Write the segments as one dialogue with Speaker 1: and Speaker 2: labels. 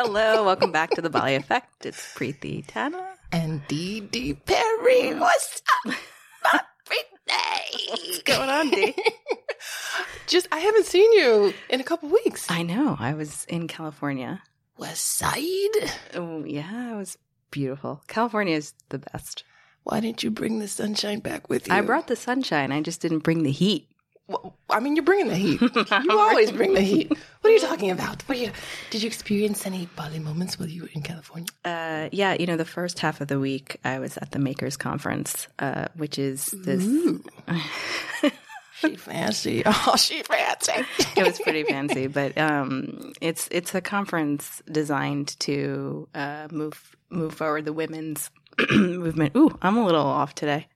Speaker 1: Hello, welcome back to the Bali Effect. It's Preeti Tana.
Speaker 2: And Dee Dee Perry, what's up, my birthday?
Speaker 1: What's going on, Dee?
Speaker 2: Just, I haven't seen you in a couple weeks.
Speaker 1: I know. I was in California.
Speaker 2: West Side.
Speaker 1: Oh, yeah, it was beautiful. California is the best.
Speaker 2: Why didn't you bring the sunshine back with you?
Speaker 1: I brought the sunshine. I just didn't bring the heat.
Speaker 2: Well, I mean, you're bringing the heat. You always bring the heat. What are you talking about? What are you, did you experience any Bali moments while you were in California?
Speaker 1: Uh, yeah, you know, the first half of the week I was at the Makers Conference, uh, which is this.
Speaker 2: She fancy. Oh, she fancy.
Speaker 1: it was pretty fancy, but um, it's it's a conference designed to uh, move move forward the women's movement. Ooh, I'm a little off today.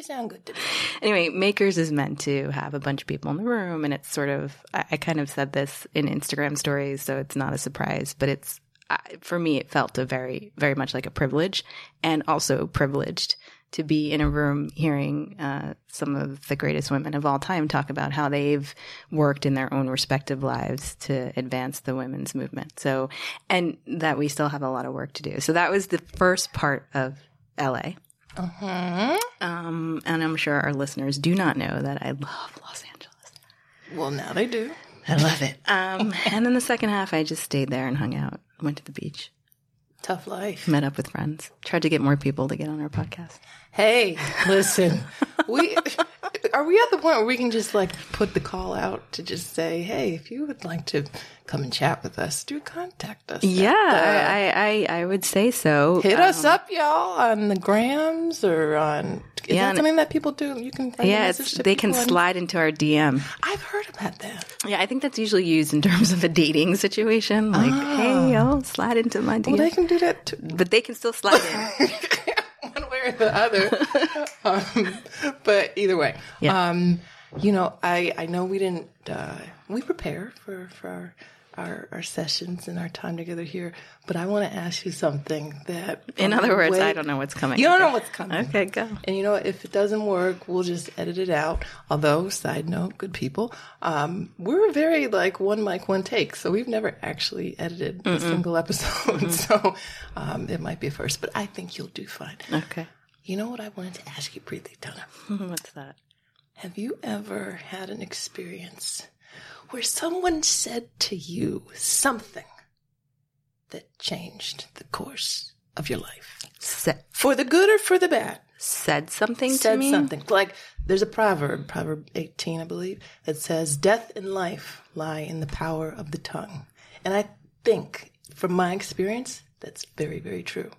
Speaker 2: You sound good today.
Speaker 1: Anyway, Makers is meant to have a bunch of people in the room, and it's sort of, I, I kind of said this in Instagram stories, so it's not a surprise, but it's, I, for me, it felt a very, very much like a privilege and also privileged to be in a room hearing uh, some of the greatest women of all time talk about how they've worked in their own respective lives to advance the women's movement. So, and that we still have a lot of work to do. So that was the first part of LA.
Speaker 2: Uh-huh.
Speaker 1: Um, and I'm sure our listeners do not know that I love Los Angeles.
Speaker 2: Well, now they do.
Speaker 1: I love it. Um, and then the second half, I just stayed there and hung out, went to the beach,
Speaker 2: Tough life.
Speaker 1: met up with friends, tried to get more people to get on our podcast.
Speaker 2: Hey, listen, we are we at the point where we can just like put the call out to just say, hey, if you would like to come and chat with us, do contact us.
Speaker 1: Yeah, I, I, I would say so.
Speaker 2: hit us um, up, y'all, on the grams or on. Is
Speaker 1: Yeah,
Speaker 2: that something that people do? You can.
Speaker 1: Yeah, they can slide into our DM.
Speaker 2: I've heard about that.
Speaker 1: Yeah, I think that's usually used in terms of a dating situation. Like, hey, ah. yo, slide into my DM.
Speaker 2: Well, they can do that too.
Speaker 1: but they can still slide in.
Speaker 2: one way or the other. um, but either way,
Speaker 1: Yeah.
Speaker 2: um, you know, I I know we didn't uh, we prepare for for our, our our sessions and our time together here, but I want to ask you something that.
Speaker 1: In other words,
Speaker 2: way-
Speaker 1: I don't know what's coming.
Speaker 2: You don't know what's coming.
Speaker 1: Okay, go.
Speaker 2: And you know, what? if it doesn't work, we'll just edit it out. Although, side note, good people, um, we're very like one mic, one take. So we've never actually edited a single episode. So um, it might be a first, but I think you'll do fine.
Speaker 1: Okay.
Speaker 2: You know what I wanted to ask you, Preeti Tana?
Speaker 1: What's that?
Speaker 2: Have you ever had an experience where someone said to you something that changed the course of your life?
Speaker 1: Said,
Speaker 2: For the good or for the bad?
Speaker 1: said something to
Speaker 2: said
Speaker 1: me?
Speaker 2: something. Like there's a proverb, Proverb 18, I believe, that says, Death and life lie in the power of the tongue. And I think, from my experience, that's very, very true.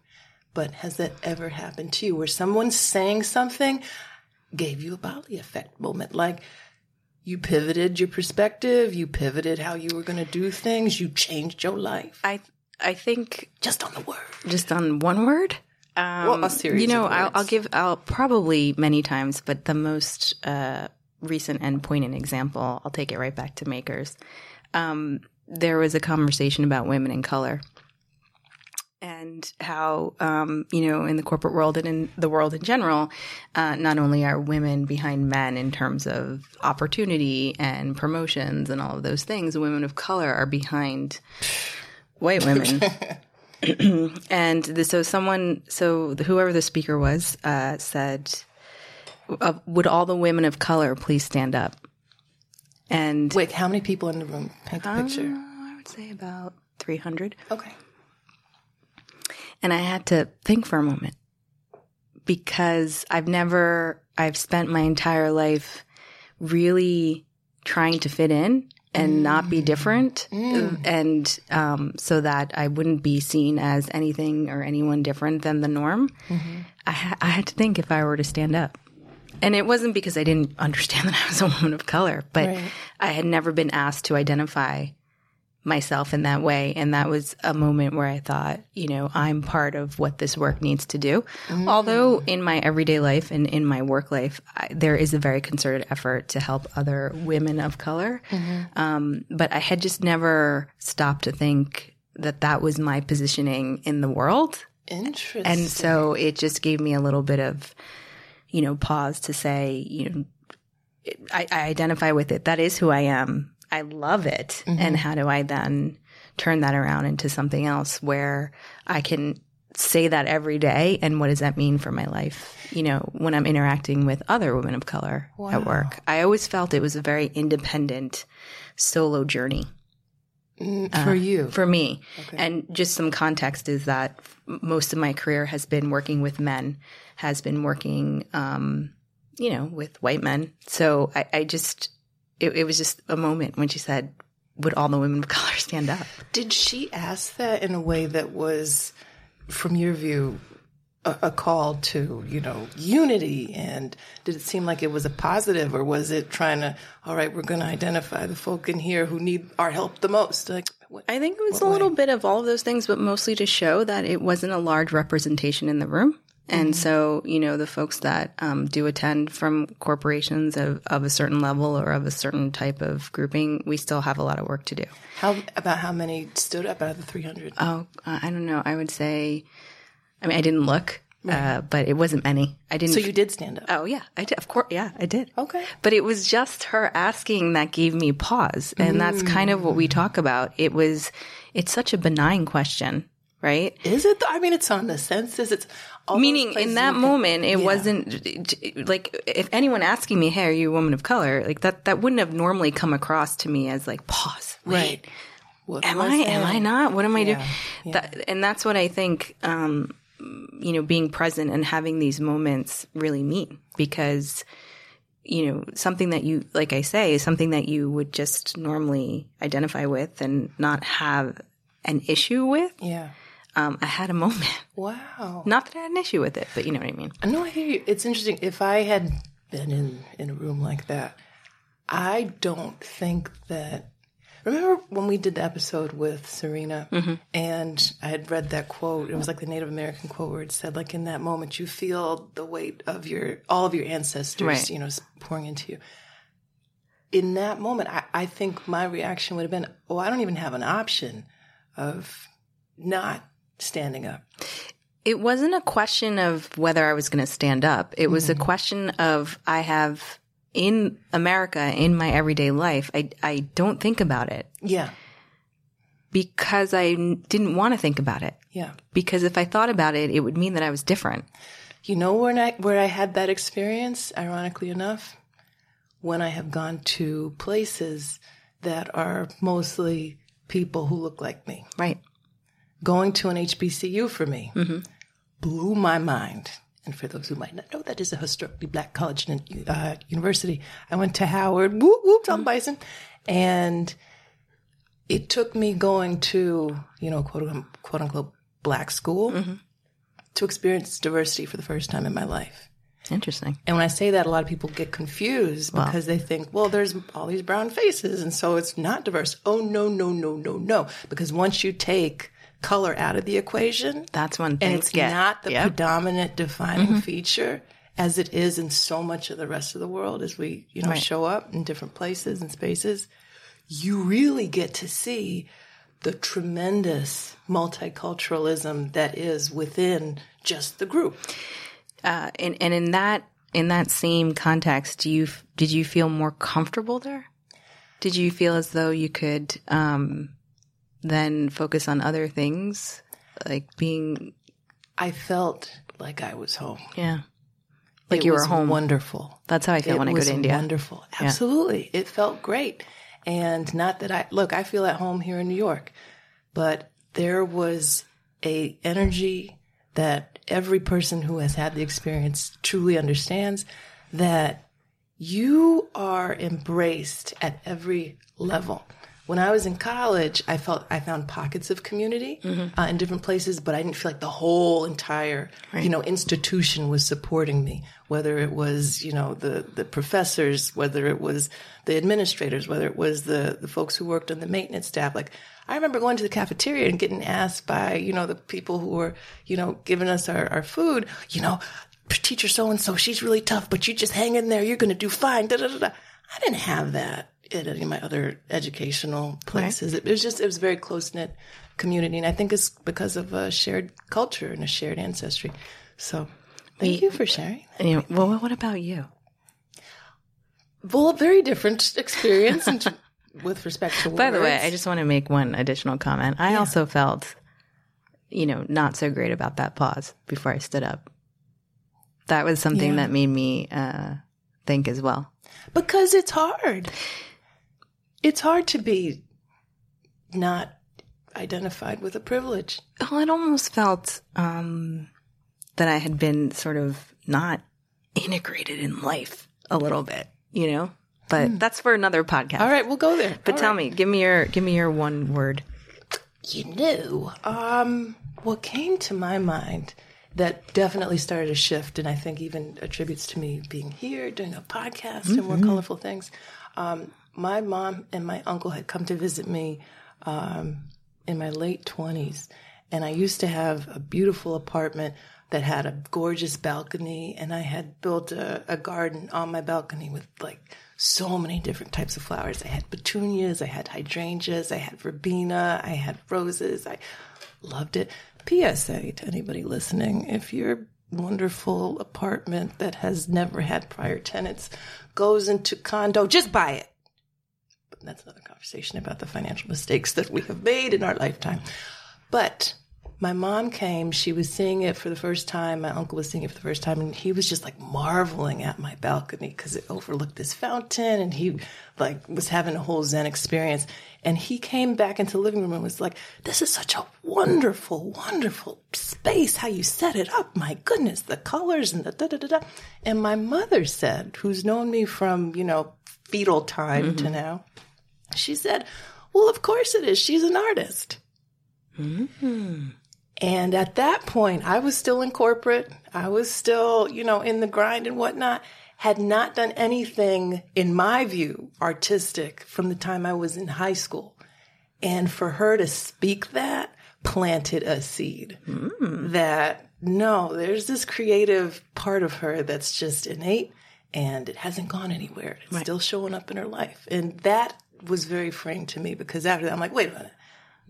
Speaker 2: But has that ever happened to you where someone saying something gave you a Bali effect moment? Like you pivoted your perspective, you pivoted how you were going to do things, you changed your life
Speaker 1: I I think
Speaker 2: just on the word.
Speaker 1: just on one word. Um,
Speaker 2: Well, a series
Speaker 1: You know,
Speaker 2: of
Speaker 1: I'll, I'll give. I'll probably many times, but the most uh, recent and poignant example, I'll take it right back to Makers. Um, there was a conversation about women in color. And how, um, you know, in the corporate world and in the world in general, uh, not only are women behind men in terms of opportunity and promotions and all of those things, women of color are behind white women. and the, so someone, so whoever the speaker was, uh, said, uh, "Would all the women of color please stand up?" And
Speaker 2: Wait, how many people in the room? Paint the picture.
Speaker 1: I would say about three hundred.
Speaker 2: Okay.
Speaker 1: And I had to think for a moment because I've never, I've spent my entire life really trying to fit in and not be different. And um, so that I wouldn't be seen as anything or anyone different than the norm. I, ha- I had to think if I were to stand up. And it wasn't because I didn't understand that I was a woman of color, but
Speaker 2: Right.
Speaker 1: I had never been asked to identify myself in that way. And that was a moment where I thought, you know, I'm part of what this work needs to do. Although in my everyday life and in my work life, I, there is a very concerted effort to help other women of color. Um, but I had just never stopped to think that that was my positioning in the world.
Speaker 2: Interesting.
Speaker 1: And so it just gave me a little bit of, you know, pause to say, you know, I, I identify with it. That is who I am. I love it. Mm-hmm. And how do I then turn that around into something else where I can say that every day? And what does that mean for my life you know when i'm interacting with other women of color at work? I always felt it was a very independent solo journey.
Speaker 2: Mm, uh, for you.
Speaker 1: for me. And just some context is that most of my career has been working with men has been working um you know with white men. So i, I just it, it was just a moment when she said would all the women of color stand up
Speaker 2: Did she ask that in a way that was, from your view, a, a call to, you know, unity? And did it seem like it was a positive, or was it trying to, all right, we're going to identify the folk in here who need our help the most? Like, what,
Speaker 1: I think it was a little bit of all of those things, but mostly to show that it wasn't a large representation in the room. And so, you know, the folks that um, do attend from corporations of, of a certain level or of a certain type of grouping, we still have a lot of work to do.
Speaker 2: how about how many stood up out of the 300?
Speaker 1: Oh, uh, I don't know. I would say, I mean, I didn't look, uh, but it wasn't many. I didn't.
Speaker 2: so you did stand up.
Speaker 1: Oh yeah, I did. Of course, yeah, I did.
Speaker 2: Okay.
Speaker 1: But it was just her asking that gave me pause, and that's kind of what we talk about. It was, it's such a benign question, right?
Speaker 2: Is it? Though? I mean, it's on the census. It's all
Speaker 1: Meaning, in that
Speaker 2: can-
Speaker 1: moment, it wasn't like if anyone asking me, "Hey, are you a woman of color?" Like that, that wouldn't have normally come across to me as like pause. Wait,
Speaker 2: Right. What
Speaker 1: am I? Am? I not? What am I doing?
Speaker 2: Yeah,
Speaker 1: That, and that's what I think. Um, you know, being present and having these moments really mean because you know something that you like I say is something that you would just normally identify with and not have an issue with.
Speaker 2: Yeah.
Speaker 1: Um, I had a moment.
Speaker 2: Wow.
Speaker 1: Not that I had an issue with it, but you know what I mean.
Speaker 2: I know I hear you. It's interesting. If I had been in, in a room like that, I don't think that. Remember when we did the episode with Serena and I had read that quote? It was like the Native American quote where it said, like, in that moment, you feel the weight of your, all of your ancestors,
Speaker 1: Right.
Speaker 2: you know, pouring into you. In that moment, I, I think my reaction would have been, oh, I don't even have an option of not standing up.
Speaker 1: It wasn't a question of whether I was going to stand up. It was a mm-hmm. question of I have in America in my everyday life. I I don't think about it
Speaker 2: Yeah.
Speaker 1: because I didn't want to think about it.
Speaker 2: Yeah.
Speaker 1: Because if I thought about it, it would mean that I was different.
Speaker 2: You know where I, where I had that experience, ironically enough? When I have gone to places that are mostly people who look like me.
Speaker 1: Right.
Speaker 2: Going to an HBCU for me mm-hmm. blew my mind. And for those who might not know, that is a historically black college and uh, university. I went to Howard, whoop, whoop, Tom mm-hmm. Bison. And it took me going to, you know, quote, unquote- quote unquote, black school mm-hmm. to experience diversity for the first time in my life.
Speaker 1: Interesting.
Speaker 2: And when I say that, a lot of people get confused because they think, well, there's all these brown faces, and so it's not diverse. Oh, no, no, no, no, no. Because once you take color out of the equation,
Speaker 1: That's when
Speaker 2: and it's
Speaker 1: get
Speaker 2: not the
Speaker 1: Yep.
Speaker 2: predominant defining feature as it is in so much of the rest of the world as we, you know,
Speaker 1: Right.
Speaker 2: show up in different places and spaces, you really get to see the tremendous multiculturalism that is within just the group.
Speaker 1: Uh, and and in that in that same context, do you did you feel more comfortable there? Did you feel as though you could um, then focus on other things, like being
Speaker 2: I felt like I was home.
Speaker 1: yeah, like
Speaker 2: It
Speaker 1: you were home?
Speaker 2: Wonderful.
Speaker 1: That's how I feel
Speaker 2: it
Speaker 1: when I go to India.
Speaker 2: Wonderful. Absolutely. It felt great. And not that I look, I feel at home here in New York, but there was a energy that every person who has had the experience truly understands that you are embraced at every level. When I was in college, I felt I found pockets of community uh, in different places, but I didn't feel like the whole entire, you know, institution was supporting me. Whether it was, you know, the the professors, whether it was the administrators, whether it was the the folks who worked on the maintenance staff. Like I remember going to the cafeteria and getting asked by, you know, the people who were, you know, giving us our, our food, you know, teacher so and so, she's really tough, but you just hang in there, you're going to do fine. Da, da, da. I didn't have that at any of my other educational places. It, was just, it was a very close knit community. And I think it's because of a shared culture and a shared ancestry. So thank you for sharing.
Speaker 1: And you know, well, what about you?
Speaker 2: Well, very different experience. and with respect to words.
Speaker 1: By the way, I just want to make one additional comment. I also felt, you know, not so great about that pause before I stood up. That was something
Speaker 2: Yeah.
Speaker 1: that made me uh, think as well.
Speaker 2: because it's hard. It's hard to be not identified with a privilege.
Speaker 1: Well, it almost felt um, that I had been sort of not integrated in life a little bit, you know. But that's for another podcast.
Speaker 2: All right, we'll go there.
Speaker 1: But
Speaker 2: All
Speaker 1: tell
Speaker 2: right.
Speaker 1: me, give me your give me your one word.
Speaker 2: you know, um, what came to my mind that definitely started a shift, and I think even attributes to me being here, doing a podcast, and more colorful things. Um, my mom and my uncle had come to visit me um, in my late 20s, and I used to have a beautiful apartment that had a gorgeous balcony, and I had built a, a garden on my balcony with like so many different types of flowers. I had petunias, I had hydrangeas, I had verbena, I had roses. I loved it. PSA to anybody listening if your wonderful apartment that has never had prior tenants goes into condo, just buy it. That's another conversation about the financial mistakes that we have made in our lifetime. But my mom came, she was seeing it for the first time. My uncle was seeing it for the first time, and he was just like marveling at my balcony because it overlooked this fountain, and he like was having a whole Zen experience. And he came back into the living room and was like, This is such a wonderful, wonderful space, how you set it up. My goodness, the colors and the da da da da. And my mother said, who's known me from, you know, fetal time to mm-hmm. now, she said, Well, of course it is. She's an artist. Mm-hmm. And at that point, I was still in corporate. I was still, you know, in the grind and whatnot. Had not done anything, in my view, artistic from the time I was in high school. And for her to speak that planted a seed mm. that no, there's this creative part of her that's just innate and it hasn't gone anywhere. It's still showing up in her life. And that was very freeing to me because after that, I'm like, wait a minute.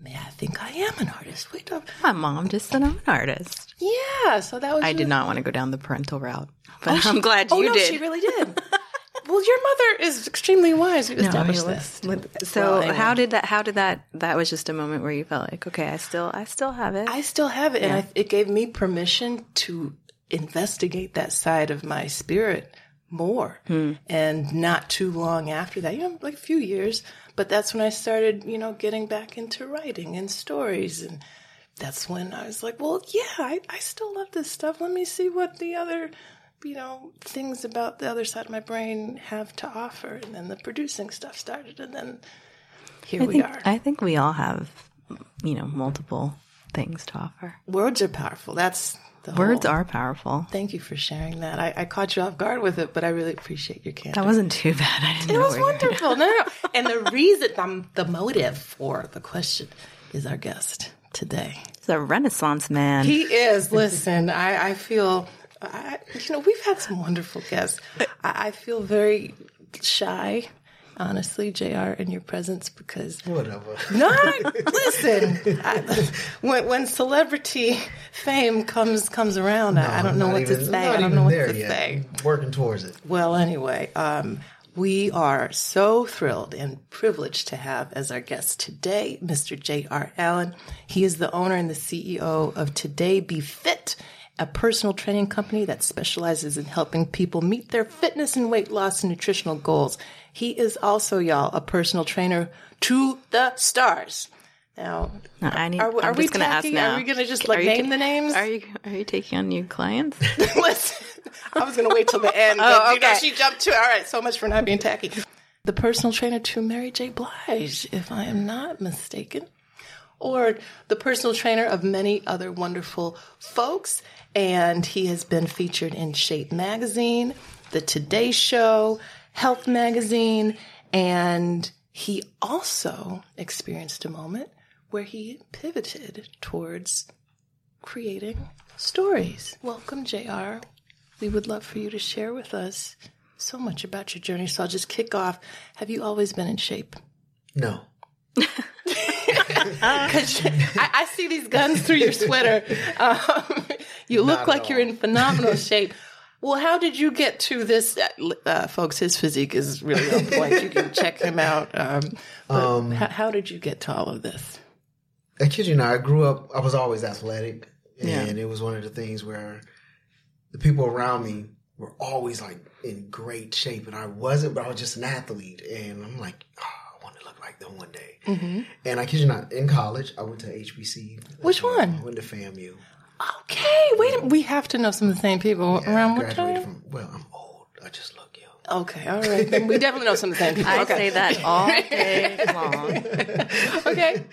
Speaker 2: Man, I think I am an artist. Wait up.
Speaker 1: My mom just said I'm an artist.
Speaker 2: Yeah, so that was.
Speaker 1: I did not want to go down the parental route, but oh, I'm glad
Speaker 2: Oh
Speaker 1: you
Speaker 2: no,
Speaker 1: did.
Speaker 2: she really did. well, your mother is extremely wise. We
Speaker 1: No, I mean,
Speaker 2: this.
Speaker 1: let's- so
Speaker 2: Well,
Speaker 1: how did that? How did that? That was just a moment where you felt like, okay, I still, I still have it.
Speaker 2: I still have it, and I, it gave me permission to investigate that side of my spirit more. Hmm. And not too long after that, you know, like a few years, but that's when I started, you know, getting back into writing and stories. And that's when I was like, well, yeah, I, I still love this stuff. Let me see what the other, you know, things about the other side of my brain have to offer. And then the producing stuff started, and then here
Speaker 1: I
Speaker 2: we
Speaker 1: think,
Speaker 2: are.
Speaker 1: I think we all have, you know, multiple things to offer.
Speaker 2: Words are powerful. That's
Speaker 1: Words
Speaker 2: whole-
Speaker 1: are powerful.
Speaker 2: Thank you for sharing that. I, I caught you off guard with it, but I really appreciate your candor.
Speaker 1: That wasn't too bad. I didn't
Speaker 2: it was wonderful. No, no, no. And the reason, um, the motive for the question is our guest today.
Speaker 1: He's a Renaissance man.
Speaker 2: He is. Listen, I, I feel, I, you know, we've had some wonderful guests. I, I feel very shy, honestly, JR, in your presence because
Speaker 3: Whatever.
Speaker 2: no, listen. I, when, when celebrity fame comes comes around, I, I don't know what to say. I don't know what to
Speaker 3: yet.
Speaker 2: say.
Speaker 3: Working towards it.
Speaker 2: Well, anyway, um, we are so thrilled and privileged to have as our guest today Mr. J.R. Allen. He is the owner and the CEO of 2DayBeFit, a personal training company that specializes in helping people meet their fitness and weight loss and nutritional goals. He is also, y'all, a personal trainer to the stars. Now,
Speaker 1: No, I need,
Speaker 2: Are are we
Speaker 1: just going to ask now.
Speaker 2: Are we gonna just, like, name the names?
Speaker 1: Are you are you taking on new clients?
Speaker 2: Listen, I was going to wait till the end,
Speaker 1: Oh,
Speaker 2: you know,
Speaker 1: okay.
Speaker 2: she jumped to. All right, so much for not being tacky. The personal trainer to Mary J. Blige, if I am not mistaken, or the personal trainer of many other wonderful folks. And he has been featured in Shape Magazine, The Today Show, Health Magazine, and he also experienced a moment where he pivoted towards creating stories. Welcome, JR. We would love for you to share with us so much about your journey. So I'll just kick off. Have you always been in shape?
Speaker 3: No.
Speaker 2: Because I, I see these guns through your sweater. Um, you look
Speaker 3: Not at
Speaker 2: like you're in phenomenal shape. Well, how did you get to this, uh, folks? His physique is really on point. you can check him out. Um,
Speaker 3: Um,
Speaker 2: how, how did you get to all of this?
Speaker 3: I kid you not, I grew up, I was always athletic. And
Speaker 1: Yeah.
Speaker 3: it was one of the things where the people around me were always like in great shape. And I wasn't, but I was just an athlete. And I'm like, oh, I want to look like them one day.
Speaker 2: Mm-hmm.
Speaker 3: And I kid you not, in college, I went to HBC.
Speaker 2: Which one?
Speaker 3: I went to FAMU.
Speaker 2: Okay, wait. We have to know some of the same people
Speaker 3: Yeah,
Speaker 2: around what
Speaker 3: graduated
Speaker 2: time?
Speaker 3: from, well, I'm old. I just look young.
Speaker 2: Okay, all right. Then we definitely know some of the same people.
Speaker 1: I
Speaker 2: okay.
Speaker 1: say that all day long.
Speaker 2: okay.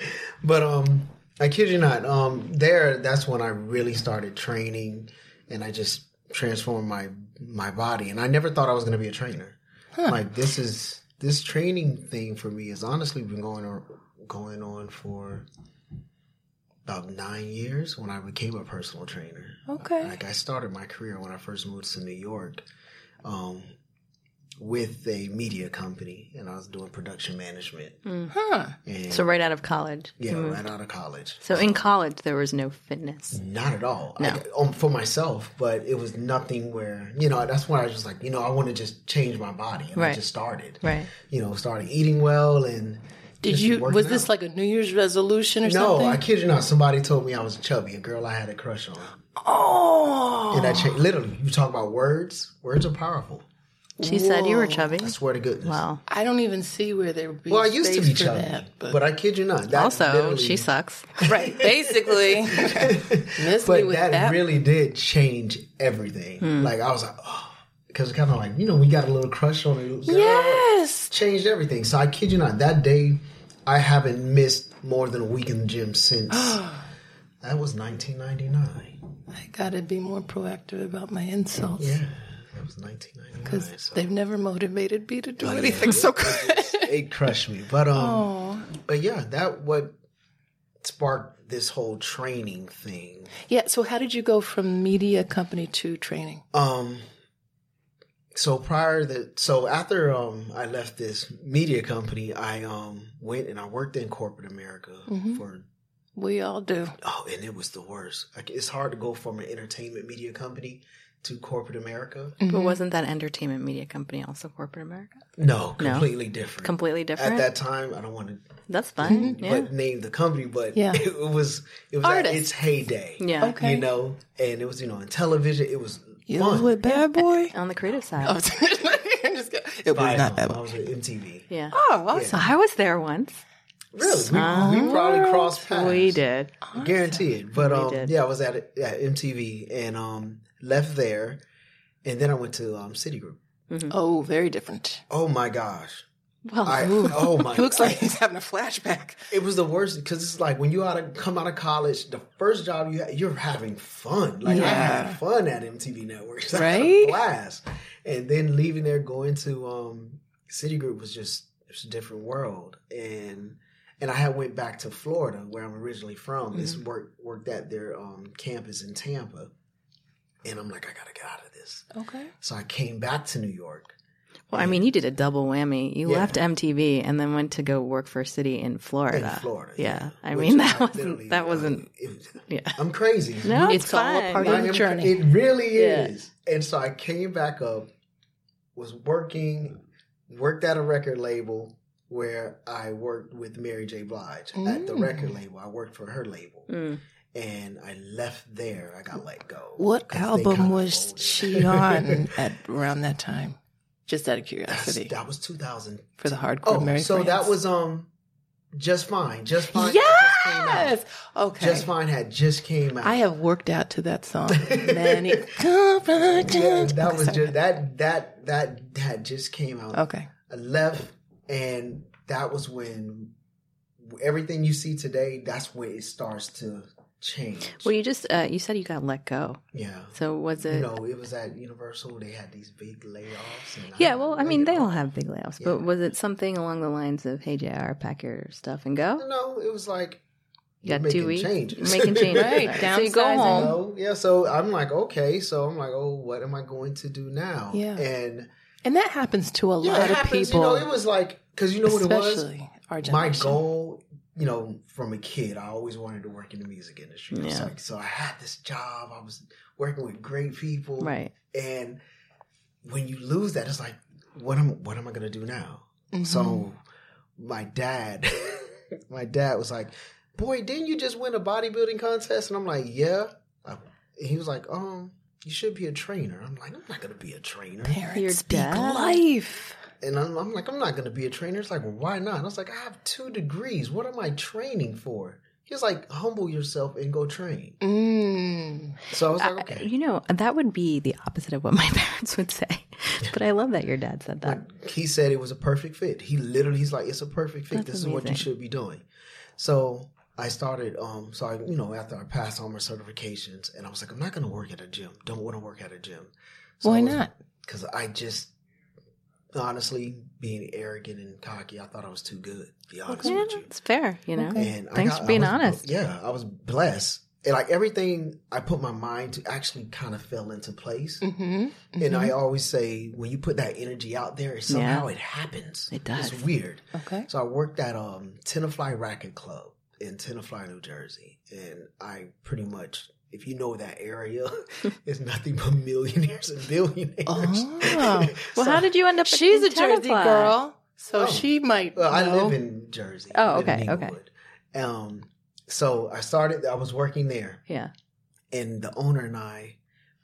Speaker 3: But um, I kid you not. Um, there, that's when I really started training, and I just transformed my my body. And I never thought I was going to be a trainer. Like this is this training thing for me has honestly been going on going on for about nine years when I became a personal trainer.
Speaker 2: Okay.
Speaker 3: Like I started my career when I first moved to New York, um, with a media company, and I was doing production management.
Speaker 2: Huh.
Speaker 3: And
Speaker 1: So right out of college.
Speaker 3: yeah,
Speaker 1: you moved.
Speaker 3: right out of college.
Speaker 1: So in college there was no fitness.
Speaker 3: Not at all.
Speaker 1: No.
Speaker 3: I, um, for myself, but it was nothing where you know. That's when I was just like, you know, I want to just change my body, and I
Speaker 1: Right.
Speaker 3: just started.
Speaker 1: Right.
Speaker 3: You know, started eating well, and
Speaker 2: Did
Speaker 3: just
Speaker 2: you?
Speaker 3: working
Speaker 2: Was this like a New Year's resolution or
Speaker 3: No,
Speaker 2: something?
Speaker 3: No, I kid you not. Somebody told me I was chubby. A girl I had a crush on,
Speaker 2: oh.
Speaker 3: and I changed. Literally, you talk about words. Words are powerful.
Speaker 1: She said you were chubby.
Speaker 3: I swear to goodness.
Speaker 1: Wow.
Speaker 2: I don't even see where there would be.
Speaker 3: Well, I used to be chubby,
Speaker 2: that,
Speaker 3: but, I kid you not. That
Speaker 1: Also,
Speaker 3: literally-
Speaker 1: she sucks.
Speaker 2: right, basically, miss me
Speaker 3: But
Speaker 2: with
Speaker 3: that,
Speaker 2: that.
Speaker 3: really did change everything.
Speaker 1: Hmm.
Speaker 3: Like I was like, oh, because kind of like you know we got a little crush on it. Girl,
Speaker 2: yes.
Speaker 3: changed everything. So I kid you not, that day I haven't missed more than a week in the gym since. that was 1999.
Speaker 2: I gotta be more proactive about my insults.
Speaker 3: Yeah, that was 1999.
Speaker 2: Because
Speaker 3: So.
Speaker 2: they've never motivated me to do
Speaker 3: Oh, yeah.
Speaker 2: anything so good.
Speaker 3: it crushed me. But um,
Speaker 2: Oh.
Speaker 3: but yeah, that what sparked this whole training thing.
Speaker 2: Yeah, so how did you go from media company to training?
Speaker 3: Um. So prior that, so after um I left this media company, I um went and I worked in corporate America for
Speaker 2: We all do.
Speaker 3: oh, and it was the worst. Like it's hard to go from an entertainment media company to corporate America.
Speaker 1: But wasn't that entertainment media company also corporate America?
Speaker 3: No, completely different.
Speaker 1: Completely different.
Speaker 3: At that time, I don't want to
Speaker 1: That's fine. Yeah.
Speaker 3: but name the company, but
Speaker 2: Yeah.
Speaker 3: it was it was at its heyday.
Speaker 1: Yeah.
Speaker 2: Okay.
Speaker 3: you know, and it was you know in television. It was
Speaker 2: You
Speaker 3: fun.
Speaker 2: was with Bad Boy?
Speaker 1: On the creative side.
Speaker 2: I'm just kidding. It was not Bad
Speaker 3: I was with MTV.
Speaker 1: Yeah.
Speaker 2: Oh, awesome.
Speaker 1: So I was there once.
Speaker 3: Really, we, we probably crossed paths.
Speaker 1: We did.
Speaker 3: Guarantee it. But um,
Speaker 1: did.
Speaker 3: yeah, I was at, at MTV and um, left there, and then I went to um, Citigroup.
Speaker 2: Oh, very different.
Speaker 3: Oh my gosh!
Speaker 1: Well,
Speaker 3: I oh my!
Speaker 2: He looks like he's having a flashback.
Speaker 3: it was the worst because it's like when you out of come out of college, the first job you ha- you're having fun. Like I
Speaker 2: Yeah.
Speaker 3: had fun at MTV Networks, I
Speaker 2: Right?
Speaker 3: a blast. And then leaving there, going to um, Citigroup was just it was a different world. And and I had went back to Florida, where I'm originally from. This
Speaker 2: Mm-hmm.
Speaker 3: work worked at their um, campus in Tampa, and I'm like, I gotta get out of this.
Speaker 2: Okay.
Speaker 3: So I came back to New York.
Speaker 1: Well, I mean, you did a double whammy. You
Speaker 3: Yeah.
Speaker 1: left MTV and then went to go work for a Citi in Florida.
Speaker 3: In Florida,
Speaker 1: Yeah. I
Speaker 3: Which
Speaker 1: mean, that
Speaker 3: I
Speaker 1: wasn't. That wasn't.
Speaker 3: it was-
Speaker 1: Yeah.
Speaker 3: I'm crazy.
Speaker 1: No,
Speaker 2: It's
Speaker 1: it's,
Speaker 2: all a part of
Speaker 3: I
Speaker 2: the journey.
Speaker 3: It really
Speaker 1: Yeah.
Speaker 3: is. And so I came back up, was working, worked at a record label where I worked with Mary J. Blige at the record label. I worked for her label.
Speaker 1: Mm.
Speaker 3: And I left there. I got let go.
Speaker 2: What album was she on at around that time? Just out of
Speaker 3: That's-
Speaker 2: curiosity.
Speaker 3: that was 2000.
Speaker 2: For the hardcore
Speaker 3: Oh,
Speaker 2: Mary
Speaker 3: so that was um, just fine. Just fine. Just came out.
Speaker 2: Yes. Okay.
Speaker 3: Just fine had just came out.
Speaker 2: I have worked out to that song many.
Speaker 3: Yeah, that was just that that that had just came out.
Speaker 2: Okay.
Speaker 3: I left, and that was when everything you see today. That's when it starts to change.
Speaker 1: Well, you just uh, you said you got let go.
Speaker 3: yeah,
Speaker 1: So was it?
Speaker 3: you know, it was at Universal. They had these big layoffs. And
Speaker 1: yeah.
Speaker 3: got
Speaker 1: Well, I mean, they all have big layoffs, but was it something along the lines of, "Hey, Jr., pack your stuff and go"?
Speaker 3: No, it was like
Speaker 1: You got two weeks.
Speaker 3: changes.
Speaker 1: Making changes.
Speaker 2: Right,
Speaker 1: So you go
Speaker 2: downsizing.
Speaker 1: home.
Speaker 3: So, yeah, so I'm like, okay, so I'm like, oh, what am I going to do now?
Speaker 2: Yeah.
Speaker 3: and
Speaker 2: And that happens to a
Speaker 3: yeah,
Speaker 2: lot
Speaker 3: it
Speaker 2: of
Speaker 3: happens.
Speaker 2: people.
Speaker 3: You know, it was like because you know what it was.
Speaker 2: especially our
Speaker 3: my goal, you know, from a kid, I always wanted to work in the music industry. It's
Speaker 1: Yeah.
Speaker 3: like, so I had this job. I was working with great people,
Speaker 1: Right.
Speaker 3: And when you lose that, it's like, what am what am I gonna do now? So my dad, my dad was like, "Boy, didn't you just win a bodybuilding contest?" And I'm like, "Yeah." Uh, he was like, "Um, you should be a trainer." I'm like, "I'm not gonna be a trainer."
Speaker 2: Parents
Speaker 1: Your
Speaker 2: speak
Speaker 1: dad?
Speaker 2: life.
Speaker 3: And I'm, I'm like, I'm not going to be a trainer. It's like, well, why not? And I was like, I have two degrees. What am I training for? He was like, humble yourself and go train.
Speaker 2: Mm.
Speaker 3: So I was like, okay.
Speaker 1: You know, that would be the opposite of what my parents would say. But I love that your dad said that.
Speaker 3: He said it was a perfect fit. He literally, he's like, it's a perfect fit.
Speaker 1: That's
Speaker 3: this is what you should be doing. So I started, um, so I, you know, after I passed all my certifications, and I was like, I'm not going to work at a gym. Don't want to work at a gym.
Speaker 2: Why not?
Speaker 3: Because I just, honestly, being arrogant and cocky, I thought I was too good. To be honest
Speaker 1: Yeah,
Speaker 3: with you.
Speaker 1: it's fair, you know.
Speaker 3: And I
Speaker 1: Thanks
Speaker 3: got-
Speaker 1: for being
Speaker 3: was-
Speaker 1: honest.
Speaker 3: Yeah, I was blessed. And like everything I put my mind to actually kind of fell into place.
Speaker 2: Mm-hmm.
Speaker 3: And I always say when you put that energy out there, somehow it happens.
Speaker 1: It does.
Speaker 3: It's weird.
Speaker 2: Okay.
Speaker 3: So I worked at um Tenafly Racket Club in Tenafly, New Jersey. And I pretty much if you know that area, it's nothing but millionaires and billionaires.
Speaker 2: Oh.
Speaker 1: Well, how did you end up?
Speaker 2: She's
Speaker 1: in
Speaker 2: a Jersey
Speaker 1: Tenafly?
Speaker 2: girl, so
Speaker 3: Oh.
Speaker 2: she might.
Speaker 3: Well, I live in Jersey.
Speaker 1: Oh,
Speaker 3: I live in
Speaker 1: okay, okay.
Speaker 3: Um, so I started. I was working there,
Speaker 1: Yeah.
Speaker 3: and the owner and I,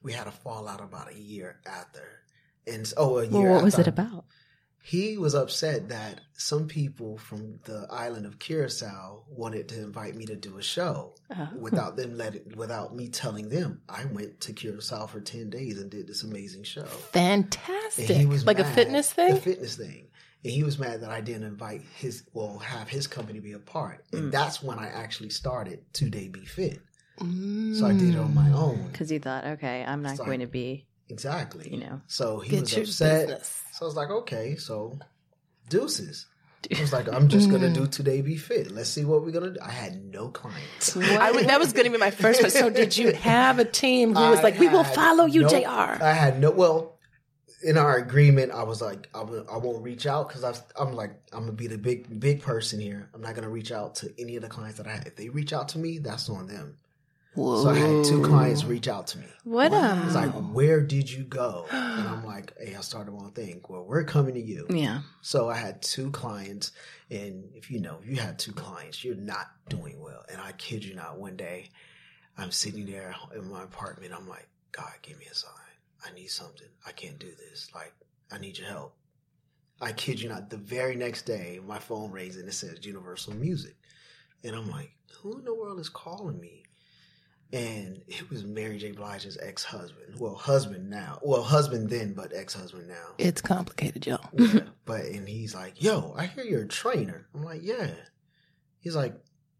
Speaker 3: we had a fallout about a year after. And oh, a year.
Speaker 1: Well, what was it about?
Speaker 3: He was upset that some people from the island of Curacao wanted to invite me to do a show
Speaker 1: Oh.
Speaker 3: without them letting, without me telling them. I went to Curacao for ten days and did this amazing show.
Speaker 2: Fantastic.
Speaker 3: And he was
Speaker 2: like a
Speaker 3: mad.
Speaker 2: fitness
Speaker 3: A
Speaker 2: thing.
Speaker 3: fitness thing. And he was mad that I didn't invite his, well, have his company be a part.
Speaker 2: Mm.
Speaker 3: And that's when I actually started 2DayBeFit.
Speaker 2: Mm.
Speaker 3: So I did it on my own.
Speaker 1: Because he thought, okay, I'm not
Speaker 3: like-
Speaker 1: going to be,
Speaker 3: Exactly.
Speaker 1: you know.
Speaker 3: So he
Speaker 2: Get
Speaker 3: was upset.
Speaker 2: business.
Speaker 3: So I was like, okay, so deuces. I was like, I'm just gonna do 2DayBeFit. Let's see what we're gonna do. I had no clients.
Speaker 2: Would, that was going to be my first one. So, did you have a team who was
Speaker 3: I
Speaker 2: like, "We will follow you,
Speaker 3: no-
Speaker 2: Jr."
Speaker 3: I had no. Well, in our agreement, I was like, I, will, I won't reach out because I'm like, I'm gonna be the big big person here. I'm not gonna reach out to any of the clients that I have. If they reach out to me, that's on them.
Speaker 2: Whoa.
Speaker 3: So I had two clients reach out to me.
Speaker 1: What um?
Speaker 3: It's like, where did you go? And I'm like, hey, I started one thing. Well, we're coming to you.
Speaker 1: yeah.
Speaker 3: So I had two clients, and if you know, if you had two clients, you're not doing well. And I kid you not, one day I'm sitting there in my apartment. I'm like, God, give me a sign. I need something. I can't do this. Like, I need your help. I kid you not. The very next day, my phone rings and it says Universal Music, and I'm like, who in the world is calling me? And it was Mary J. Blige's ex-husband. Well, husband now. Well, husband then, but ex-husband now.
Speaker 2: It's complicated, y'all.
Speaker 3: Yeah. but and he's like, "Yo, I hear you're a trainer." I'm like, "Yeah." He's like,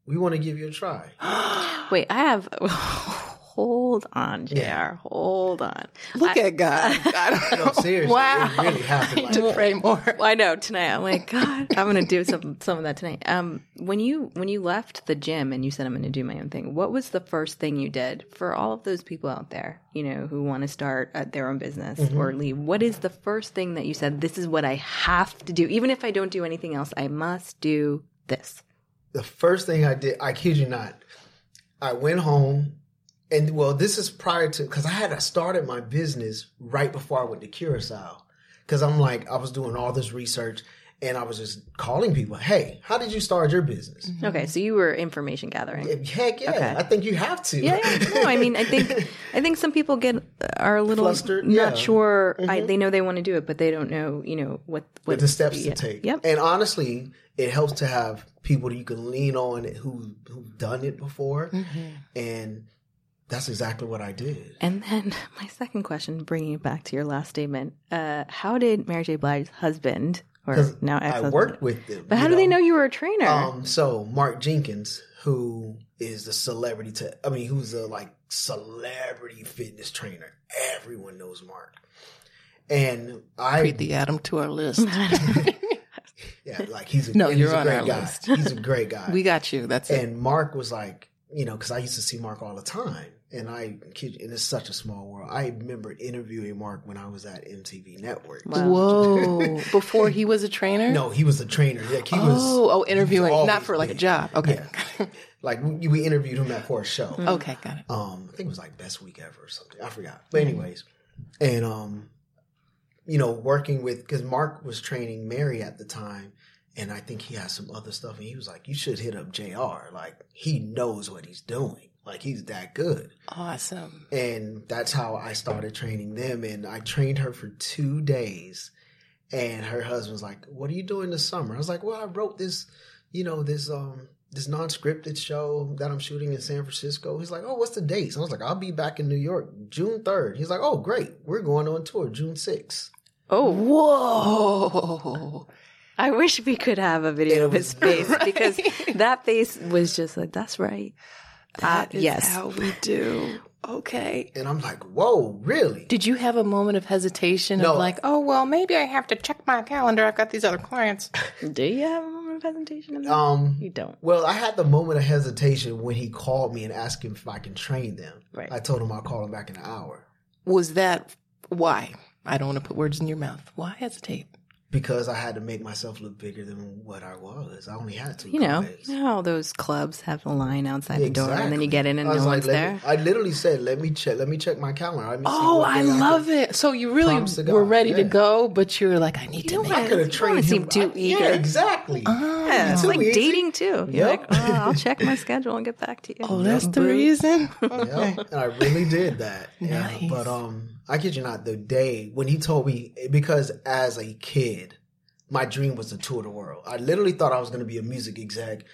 Speaker 3: "We want to give you a try."
Speaker 1: Wait, I have. Hold on, Jr.
Speaker 3: Yeah.
Speaker 1: Hold on.
Speaker 2: Look
Speaker 1: I-
Speaker 2: at God. God.
Speaker 3: No, seriously,
Speaker 2: Wow.
Speaker 3: it really happened
Speaker 2: I
Speaker 3: like
Speaker 2: need to
Speaker 3: that.
Speaker 2: pray more.
Speaker 1: I know tonight. I'm like, God, I'm gonna do some some of that tonight. Um, when you when you left the gym and you said I'm gonna do my own thing, what was the first thing you did for all of those people out there, you know, who want to start uh, their own business or leave? What is the first thing that you said? This is what I have to do, even if I don't do anything else. I must do this.
Speaker 3: the first thing I did, I kid you not, I went home, and well, this is prior to because I had started my business right before I went to Curacao. Because I'm like, I was doing all this research, and I was just calling people, "Hey, how did you start your business?"
Speaker 1: Okay, so you were information gathering.
Speaker 3: Heck yeah,
Speaker 1: Okay.
Speaker 3: I think you have to.
Speaker 1: Yeah, yeah, no, I mean, I think I think some people get are a little
Speaker 3: Flustered,
Speaker 1: not
Speaker 3: yeah. Mm-hmm.
Speaker 1: sure. I, they know they want to do it, but they don't know, you know, what what
Speaker 3: the steps
Speaker 1: yeah.
Speaker 3: to take.
Speaker 1: Yep.
Speaker 3: And honestly, it helps to have people that you can lean on who who've done it before,
Speaker 1: Mm-hmm.
Speaker 3: and that's exactly what I did.
Speaker 1: And then my second question, bringing it back to your last statement, uh, how did Mary J. Blige's husband, or
Speaker 3: 'Cause
Speaker 1: now
Speaker 3: I
Speaker 1: ex-husband,
Speaker 3: worked with them.
Speaker 1: but how
Speaker 3: you
Speaker 1: do they
Speaker 3: know?
Speaker 1: know you were a trainer?
Speaker 3: Um, so Mark Jenkins, who is the celebrity to, I mean, who's a like celebrity fitness trainer. Everyone knows Mark. And I,
Speaker 2: Read the Adam to our list.
Speaker 3: yeah, like he's a,
Speaker 2: No, you're
Speaker 3: he's a
Speaker 2: on
Speaker 3: great
Speaker 2: our
Speaker 3: guy.
Speaker 2: list.
Speaker 3: He's a great guy.
Speaker 2: we got you. That's it.
Speaker 3: And Mark was like, you know, because I used to see Mark all the time, and I kid and it's such a small world. I remember interviewing Mark when I was at MTV Network.
Speaker 1: Wow.
Speaker 2: Whoa! Before he was a trainer.
Speaker 3: No, he was a trainer. Like he was.
Speaker 2: Oh, oh, interviewing,
Speaker 3: always
Speaker 2: not for like a job. Okay.
Speaker 3: Yeah. Like we, we interviewed him at for a show.
Speaker 2: okay, got it.
Speaker 3: Um, I think it was like best week ever or something. I forgot. But anyways, and um, you know, working with because Mark was training Mary at the time, and I think he has some other stuff, and he was like, "You should hit up Jr. Like he knows what he's doing. Like he's that good."
Speaker 2: Awesome.
Speaker 3: And that's how I started training them, and I trained her for two days. And her husband's like, "What are you doing this summer?" I was like, "Well, I wrote this, you know, this um." This non-scripted show that I'm shooting in San Francisco. He's like, "Oh, what's the dates?" I was like, "I'll be back in New York June 3rd." He's like, "Oh, great, we're going on tour June 6th."
Speaker 1: Oh,
Speaker 2: Whoa.
Speaker 1: I wish we could have a video of his
Speaker 3: was-
Speaker 1: face because that face was just like, that's right.
Speaker 2: That
Speaker 1: Uh,
Speaker 2: is
Speaker 1: yes.
Speaker 2: how we do. Okay.
Speaker 3: And I'm like, "Whoa, really?"
Speaker 2: Did you have a moment of hesitation
Speaker 3: No.
Speaker 2: of like, oh well, maybe I have to check my calendar. I've got these other clients.
Speaker 1: Do you have a moment of hesitation? In?
Speaker 3: Um,
Speaker 1: you don't.
Speaker 3: Well, I had the moment of hesitation when he called me and asked him if I can train them.
Speaker 1: Right.
Speaker 3: I told him I'll call him back in an hour
Speaker 2: Was that why? I don't want to put words in your mouth. Why hesitate?
Speaker 3: Because I had to make myself look bigger than what I was. I only had two.
Speaker 1: You know,
Speaker 3: COVID.
Speaker 1: you know how those clubs have a line outside the door and then you get in and
Speaker 3: I was
Speaker 1: no
Speaker 3: like,
Speaker 1: one's there?
Speaker 3: me- I literally said, "Let me check. Let me check my calendar." Let
Speaker 2: Oh, I love
Speaker 3: can-
Speaker 2: it. So you really were
Speaker 3: God,
Speaker 2: ready to go, but you were like, I need to make
Speaker 3: I could have trained
Speaker 1: wanna seem
Speaker 3: him.
Speaker 1: too
Speaker 3: I-
Speaker 1: eager.
Speaker 3: Yeah, exactly.
Speaker 1: yeah, it's
Speaker 3: too
Speaker 1: like
Speaker 3: easy.
Speaker 1: dating too. You're
Speaker 3: Yep.
Speaker 1: like, oh, I'll check my schedule and get back to you.
Speaker 2: Oh, that's the
Speaker 1: Boo.
Speaker 2: reason.
Speaker 3: Yep, and I really did that. Yeah,
Speaker 2: Nice.
Speaker 3: but um, I kid you not, the day when he told me because as a kid, my dream was to tour the world. I literally thought I was going to be a music exec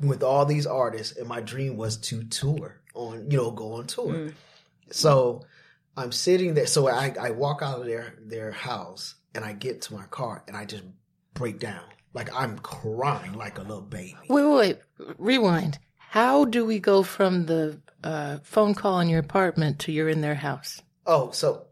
Speaker 3: with all these artists, and my dream was to tour on, you know, go on tour.
Speaker 1: Mm.
Speaker 3: So I'm sitting there. So I I walk out of their their house and I get to my car and I just break down like I'm crying like a little baby.
Speaker 2: Wait, wait, wait. Rewind. How do we go from the uh, phone call in your apartment to you're in their house?
Speaker 3: Oh, so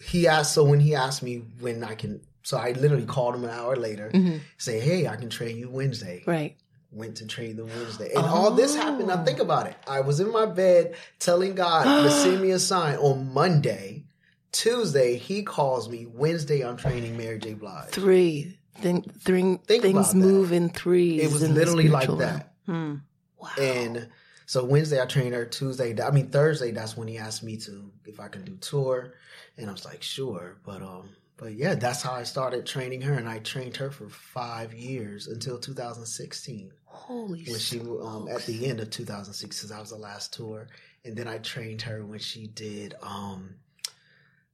Speaker 3: he asked. So when he asked me when I can, so I literally called him an hour later,
Speaker 2: Mhm.
Speaker 3: say, "Hey, I can train you Wednesday."
Speaker 2: Right.
Speaker 3: Went to train them Wednesday, and all this happened. Now think about it. I was in my bed telling God to send me a sign on Monday. Tuesday, he calls me. Wednesday, I'm training Mary J. Blige.
Speaker 2: Three. Thing, three
Speaker 3: Think
Speaker 2: things move in threes.
Speaker 3: It was literally like that.
Speaker 1: Hmm.
Speaker 2: Wow.
Speaker 3: And so Wednesday I trained her. Tuesday, I mean Thursday, that's when he asked me to if I can do tour, and I was like, sure. But um, but yeah, that's how I started training her, and I trained her for five years until 2016,
Speaker 2: Holy
Speaker 3: when she um at the end of 2006, that was the last tour, and then I trained her when she did um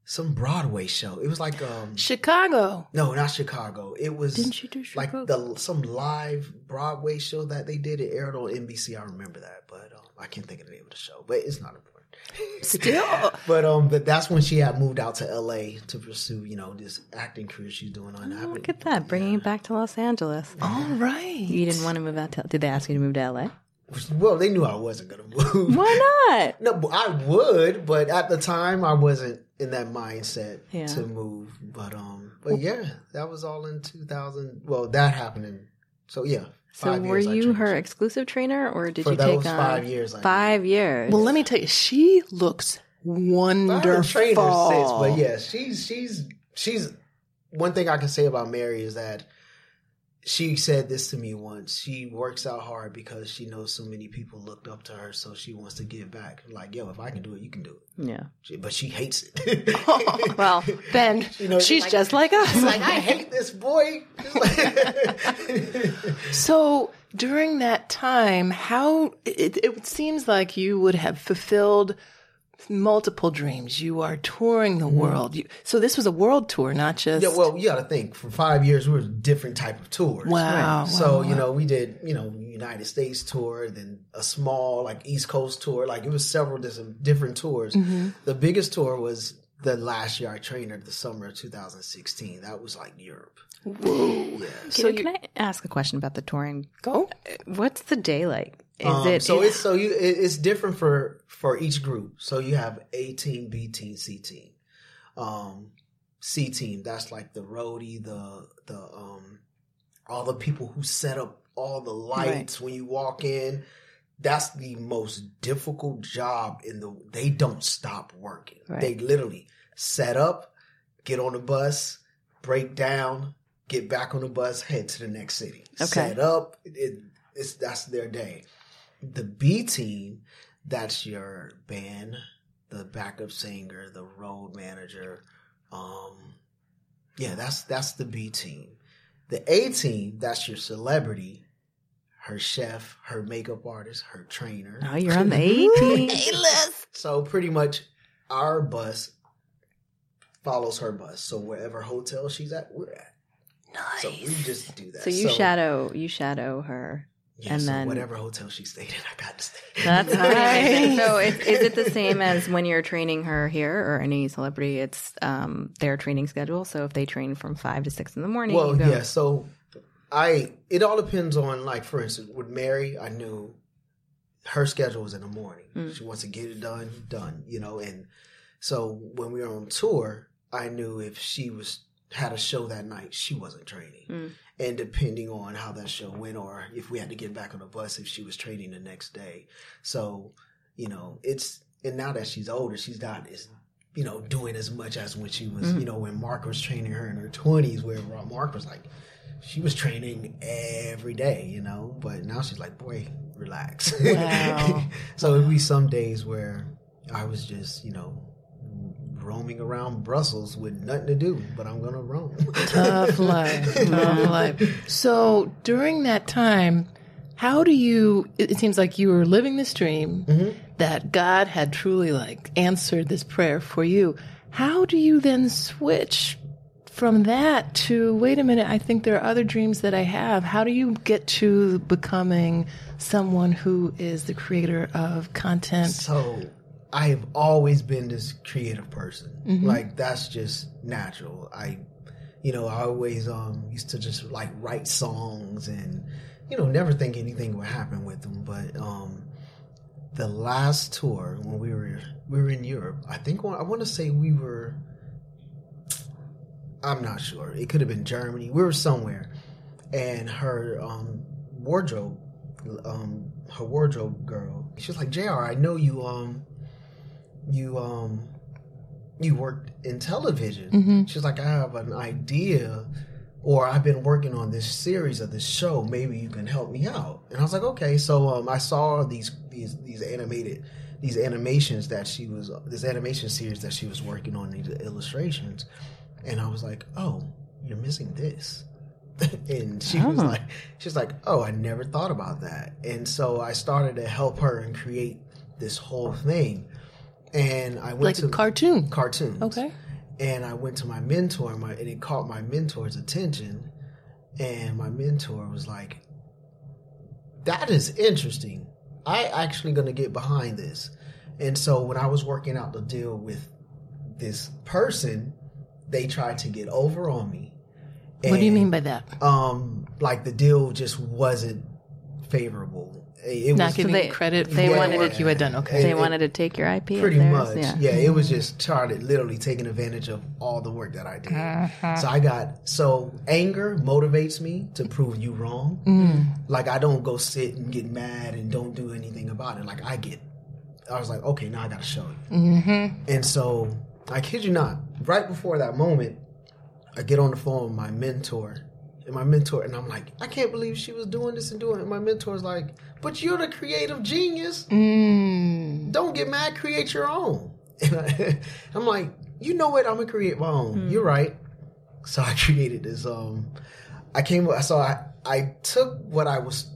Speaker 3: some Broadway show. It was like um
Speaker 2: Chicago.
Speaker 3: no, not Chicago. It was
Speaker 2: Didn't you do
Speaker 3: like the some live Broadway show that they did. It aired on NBC. I remember that, but um, I can't think of the name of the show. But it's not important.
Speaker 2: Still.
Speaker 3: But um, but that's when she had moved out to L.A. to pursue, you know, this acting career she's doing on.
Speaker 1: Oh, look at that, bringing it back to Los Angeles.
Speaker 2: All right.
Speaker 1: You didn't want to move out to. Did they ask you to move to LA?
Speaker 3: Well, they knew I wasn't gonna move.
Speaker 1: Why not?
Speaker 3: No, I would, but at the time I wasn't in that mindset
Speaker 1: Yeah.
Speaker 3: to move. But um, but yeah, that was all in 2000. Well, that happened in. So yeah.
Speaker 1: So
Speaker 3: five
Speaker 1: were
Speaker 3: years I
Speaker 1: you her exclusive trainer, or did
Speaker 3: For
Speaker 1: you
Speaker 3: those
Speaker 1: take on
Speaker 3: five years I did.
Speaker 1: Five years.
Speaker 2: Well, let me tell you, she looks wonderful.
Speaker 3: haven't since, but yeah, she's she's she's. One thing I can say about Mary is that she said this to me once. She works out hard because she knows so many people looked up to her, so she wants to give back. Like, yo, if I can do it, you can do it.
Speaker 1: yeah.
Speaker 3: She, but she hates it.
Speaker 1: Well,
Speaker 2: Ben,
Speaker 3: You know,
Speaker 2: she's
Speaker 3: like-
Speaker 2: just like us.
Speaker 3: She's like, I hate this boy.
Speaker 2: So during that time, how it, it seems like you would have fulfilled multiple dreams. You are touring the world. You, so this was a world tour, not just
Speaker 3: yeah, well, you got to think. For five years, we were different type of tours.
Speaker 2: wow.
Speaker 3: So
Speaker 2: wow,
Speaker 3: you know, we did you know United States tour, then a small like East Coast tour. Like it was several different different tours.
Speaker 2: Mm-hmm.
Speaker 3: The biggest tour was the last year I trained her, the summer of 2016. That was like Europe.
Speaker 2: Whoa.
Speaker 1: so
Speaker 2: So
Speaker 1: can
Speaker 2: you
Speaker 1: I ask a question about the touring?
Speaker 2: go.
Speaker 1: What's the day like? Is
Speaker 3: Um,
Speaker 1: it
Speaker 3: so? It's so you it, it's different for for each group. So you have A team, B team, C team. Um, C team that's like the roadie, the the um, all the people who set up all the lights when you walk in. That's the most difficult job in the. They don't stop working.
Speaker 1: Right.
Speaker 3: They literally set up, get on the bus, break down, get back on the bus, head to the next city.
Speaker 1: Okay.
Speaker 3: Set up. It, it's that's their day. The B team, that's your band, the backup singer, the road manager. Um, yeah, that's that's the B team. The A team, that's your celebrity, her chef, her makeup artist, her trainer.
Speaker 1: Oh, you're on the A team.
Speaker 3: So pretty much our bus follows her bus. So wherever hotel she's at, we're at.
Speaker 2: Nice.
Speaker 3: So we just do that.
Speaker 1: So you shadow you shadow her.
Speaker 3: Yeah,
Speaker 1: and
Speaker 3: so
Speaker 1: then-
Speaker 3: whatever hotel she stayed in, I got to stay.
Speaker 1: That's
Speaker 2: Nice.
Speaker 1: So is, is it the same as when you're training her here or any celebrity? It's um, their training schedule. So if they train from five to six in the morning,
Speaker 3: Well,
Speaker 1: you go,
Speaker 3: yeah. So I it all depends on like for instance with Mary, I knew her schedule was in the morning.
Speaker 1: Mm.
Speaker 3: She wants to get it done, done. You know, and so when we were on tour, I knew if she was had a show that night, she wasn't training.
Speaker 1: Mm.
Speaker 3: And depending on how that show went, or if we had to get back on the bus, if she was training the next day. So, you know, it's and now that she's older, she's not as you know doing as much as when she was,
Speaker 1: Mhm.
Speaker 3: you know, when Mark was training her in her twenties, where Mark was like, she was training every day, you know. But now she's like, boy, relax.
Speaker 2: Wow.
Speaker 3: so it'd be some days where I was just, you know, roaming around Brussels with nothing to do, but I'm gonna roam.
Speaker 2: Tough life. Tough life. So during that time, how do you? It seems like you were living this dream
Speaker 3: Mhm.
Speaker 2: that God had truly like answered this prayer for you. How do you then switch from that to wait a minute? I think there are other dreams that I have. How do you get to becoming someone who is the creator of content?
Speaker 3: So I have always been this creative person. Like that's just natural. I, you know, I always um used to just like write songs and, you know, never think anything would happen with them. But um, the last tour when we were we were in Europe, I think I want to say we were. I'm not sure. It could have been Germany. We were somewhere, and her um, wardrobe, um, her wardrobe girl, she was like, "Jr. I know you um, you um, you worked in television."
Speaker 2: Mm-hmm.
Speaker 3: She's like, "I have an idea." Or I've been working on this series of this show. Maybe you can help me out. And I was like, okay. So um, I saw these these these animated these animations that she was this animation series that she was working on these illustrations, and I was like, oh, you're missing this. and she was
Speaker 1: Oh.
Speaker 3: like, she's like, oh, I never thought about that. And so I started to help her and create this whole thing. And I went
Speaker 2: Like
Speaker 3: to
Speaker 2: a cartoon.
Speaker 3: cartoons.
Speaker 2: Okay.
Speaker 3: And I went to my mentor, my, and it caught my mentor's attention. And my mentor was like, that is interesting. I actually going to get behind this. And so when I was working out the deal with this person, they tried to get over on me.
Speaker 2: What do you mean by that?
Speaker 3: Um, like the deal just wasn't favorable. It, it
Speaker 2: Not
Speaker 3: was
Speaker 2: giving
Speaker 1: they-
Speaker 2: credit
Speaker 1: they
Speaker 2: the
Speaker 1: wanted
Speaker 2: work
Speaker 1: it-
Speaker 2: you had done. Okay.
Speaker 1: They
Speaker 3: it-
Speaker 1: wanted to take your IP.
Speaker 3: pretty
Speaker 1: theirs,
Speaker 3: much.
Speaker 1: Yeah.
Speaker 3: Yeah. it was just started literally taking advantage of all the work that I did. So I got so anger motivates me to prove you wrong. Like I don't go sit and get mad and don't do anything about it. Like I get, I was like, okay, now I got to show you.
Speaker 2: Mm-hmm.
Speaker 3: And so I kid you not, right before that moment, I get on the phone with my mentor. And my mentor, and I'm like, I can't believe she was doing this and doing it. And my mentor's like, but you're the creative genius
Speaker 2: Mm.
Speaker 3: don't get mad, create your own. And I, I'm like, you know what? I'm gonna create my own. You're right. So I created this. Um, I came. So I I took what I was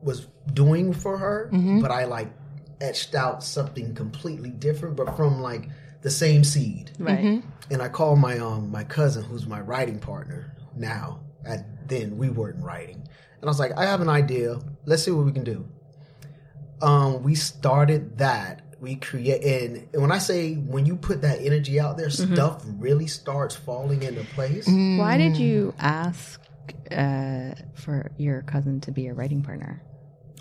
Speaker 3: was doing for her, but I like etched out something completely different, but from like the same seed.
Speaker 1: Right.
Speaker 3: And I called my um my cousin, who's my writing partner now. At then we weren't writing, and I was like, I have an idea. Let's see what we can do. Um, we started that. We create, and, and when I say when you put that energy out there, stuff really starts falling into place.
Speaker 1: Why did you ask uh, for your cousin to be a writing partner?